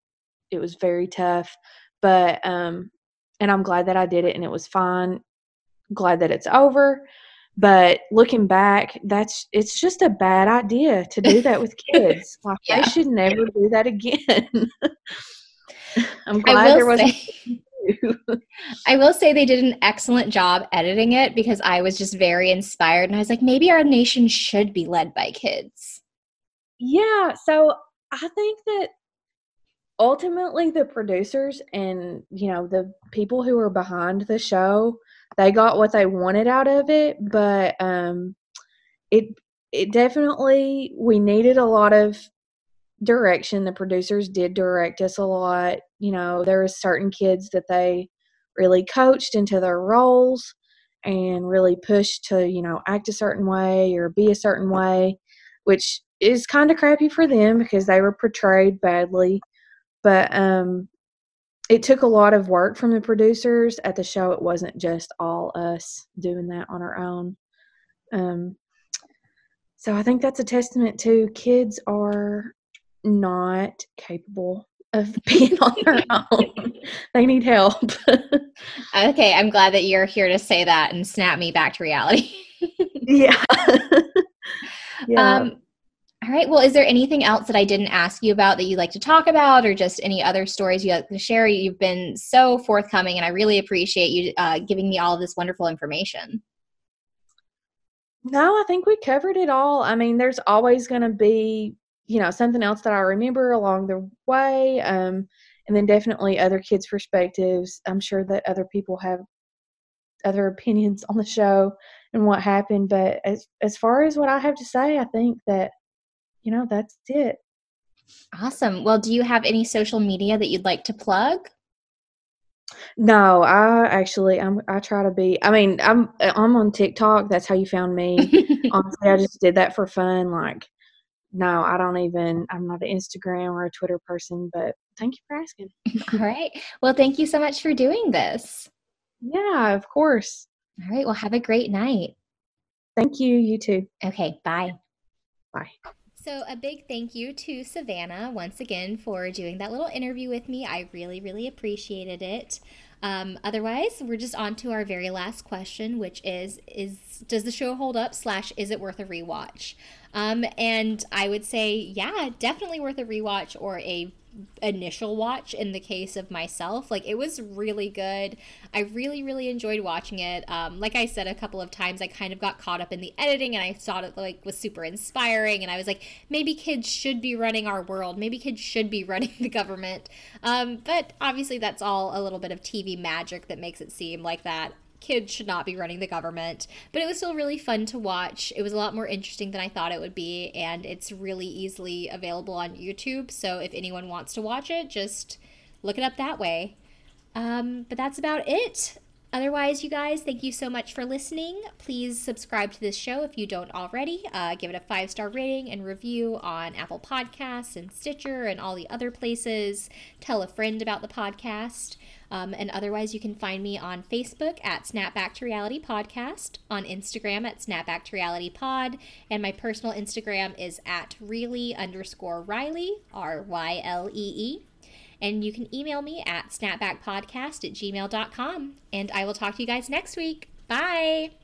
it was very tough. But, um, and I'm glad that I did it and it was fine. Glad that it's over. But looking back, that's it's just a bad idea to do that with kids. Like yeah. they should never do that again. I'm glad there wasn't. I will say they did an excellent job editing it because I was just very inspired and I was like, maybe our nation should be led by kids. Yeah. So I think that ultimately the producers and, you know, the people who are behind the show they got what they wanted out of it, but um, it it definitely we needed a lot of direction. The producers did direct us a lot. You know, there was certain kids that they really coached into their roles and really pushed to, you know, act a certain way or be a certain way, which is kind of crappy for them because they were portrayed badly. But um it took a lot of work from the producers at the show. It wasn't just all us doing that on our own. Um, so I think that's a testament to kids are not capable of being on their own. they need help. okay, I'm glad that you're here to say that and snap me back to reality. yeah. yeah. Um, all right. Well, is there anything else that I didn't ask you about that you'd like to talk about, or just any other stories you like to share? You've been so forthcoming, and I really appreciate you uh, giving me all this wonderful information. No, I think we covered it all. I mean, there's always going to be, you know, something else that I remember along the way, um, and then definitely other kids' perspectives. I'm sure that other people have other opinions on the show and what happened, but as as far as what I have to say, I think that you know, that's it. Awesome. Well, do you have any social media that you'd like to plug? No, I actually I'm I try to be I mean, I'm I'm on TikTok. That's how you found me. Honestly, I just did that for fun. Like no, I don't even I'm not an Instagram or a Twitter person, but thank you for asking. All right. Well, thank you so much for doing this. Yeah, of course. All right. Well, have a great night. Thank you. You too. Okay. Bye. Bye. So, a big thank you to Savannah once again for doing that little interview with me. I really, really appreciated it. Um, otherwise, we're just on to our very last question, which is: Is does the show hold up? Slash, is it worth a rewatch? Um, and I would say, yeah, definitely worth a rewatch or a initial watch in the case of myself. Like it was really good. I really really enjoyed watching it. Um, like i said a couple of times i kind of got caught up in the editing and i thought it like was super inspiring. And i was like maybe kids should be running our world. Maybe kids should be running the government. Um, but obviously that's all a little bit of tv magic that makes it seem like that kids should not be running the government. But it was still really fun to watch. It was a lot more interesting than I thought it would be, and it's really easily available on YouTube. So if anyone wants to watch it, just look it up that way. Um, but that's about it. Otherwise, you guys, thank you so much for listening. Please subscribe to this show if you don't already. Uh, give it a five star rating and review on Apple Podcasts and Stitcher and all the other places. Tell a friend about the podcast. Um, and otherwise, you can find me on Facebook at Snapback to Reality Podcast, on Instagram at Snapback to Reality Pod, and my personal Instagram is at really underscore Rylee, R Y L E E. And you can email me at snapbackpodcast at gmail.com. And I will talk to you guys next week. Bye.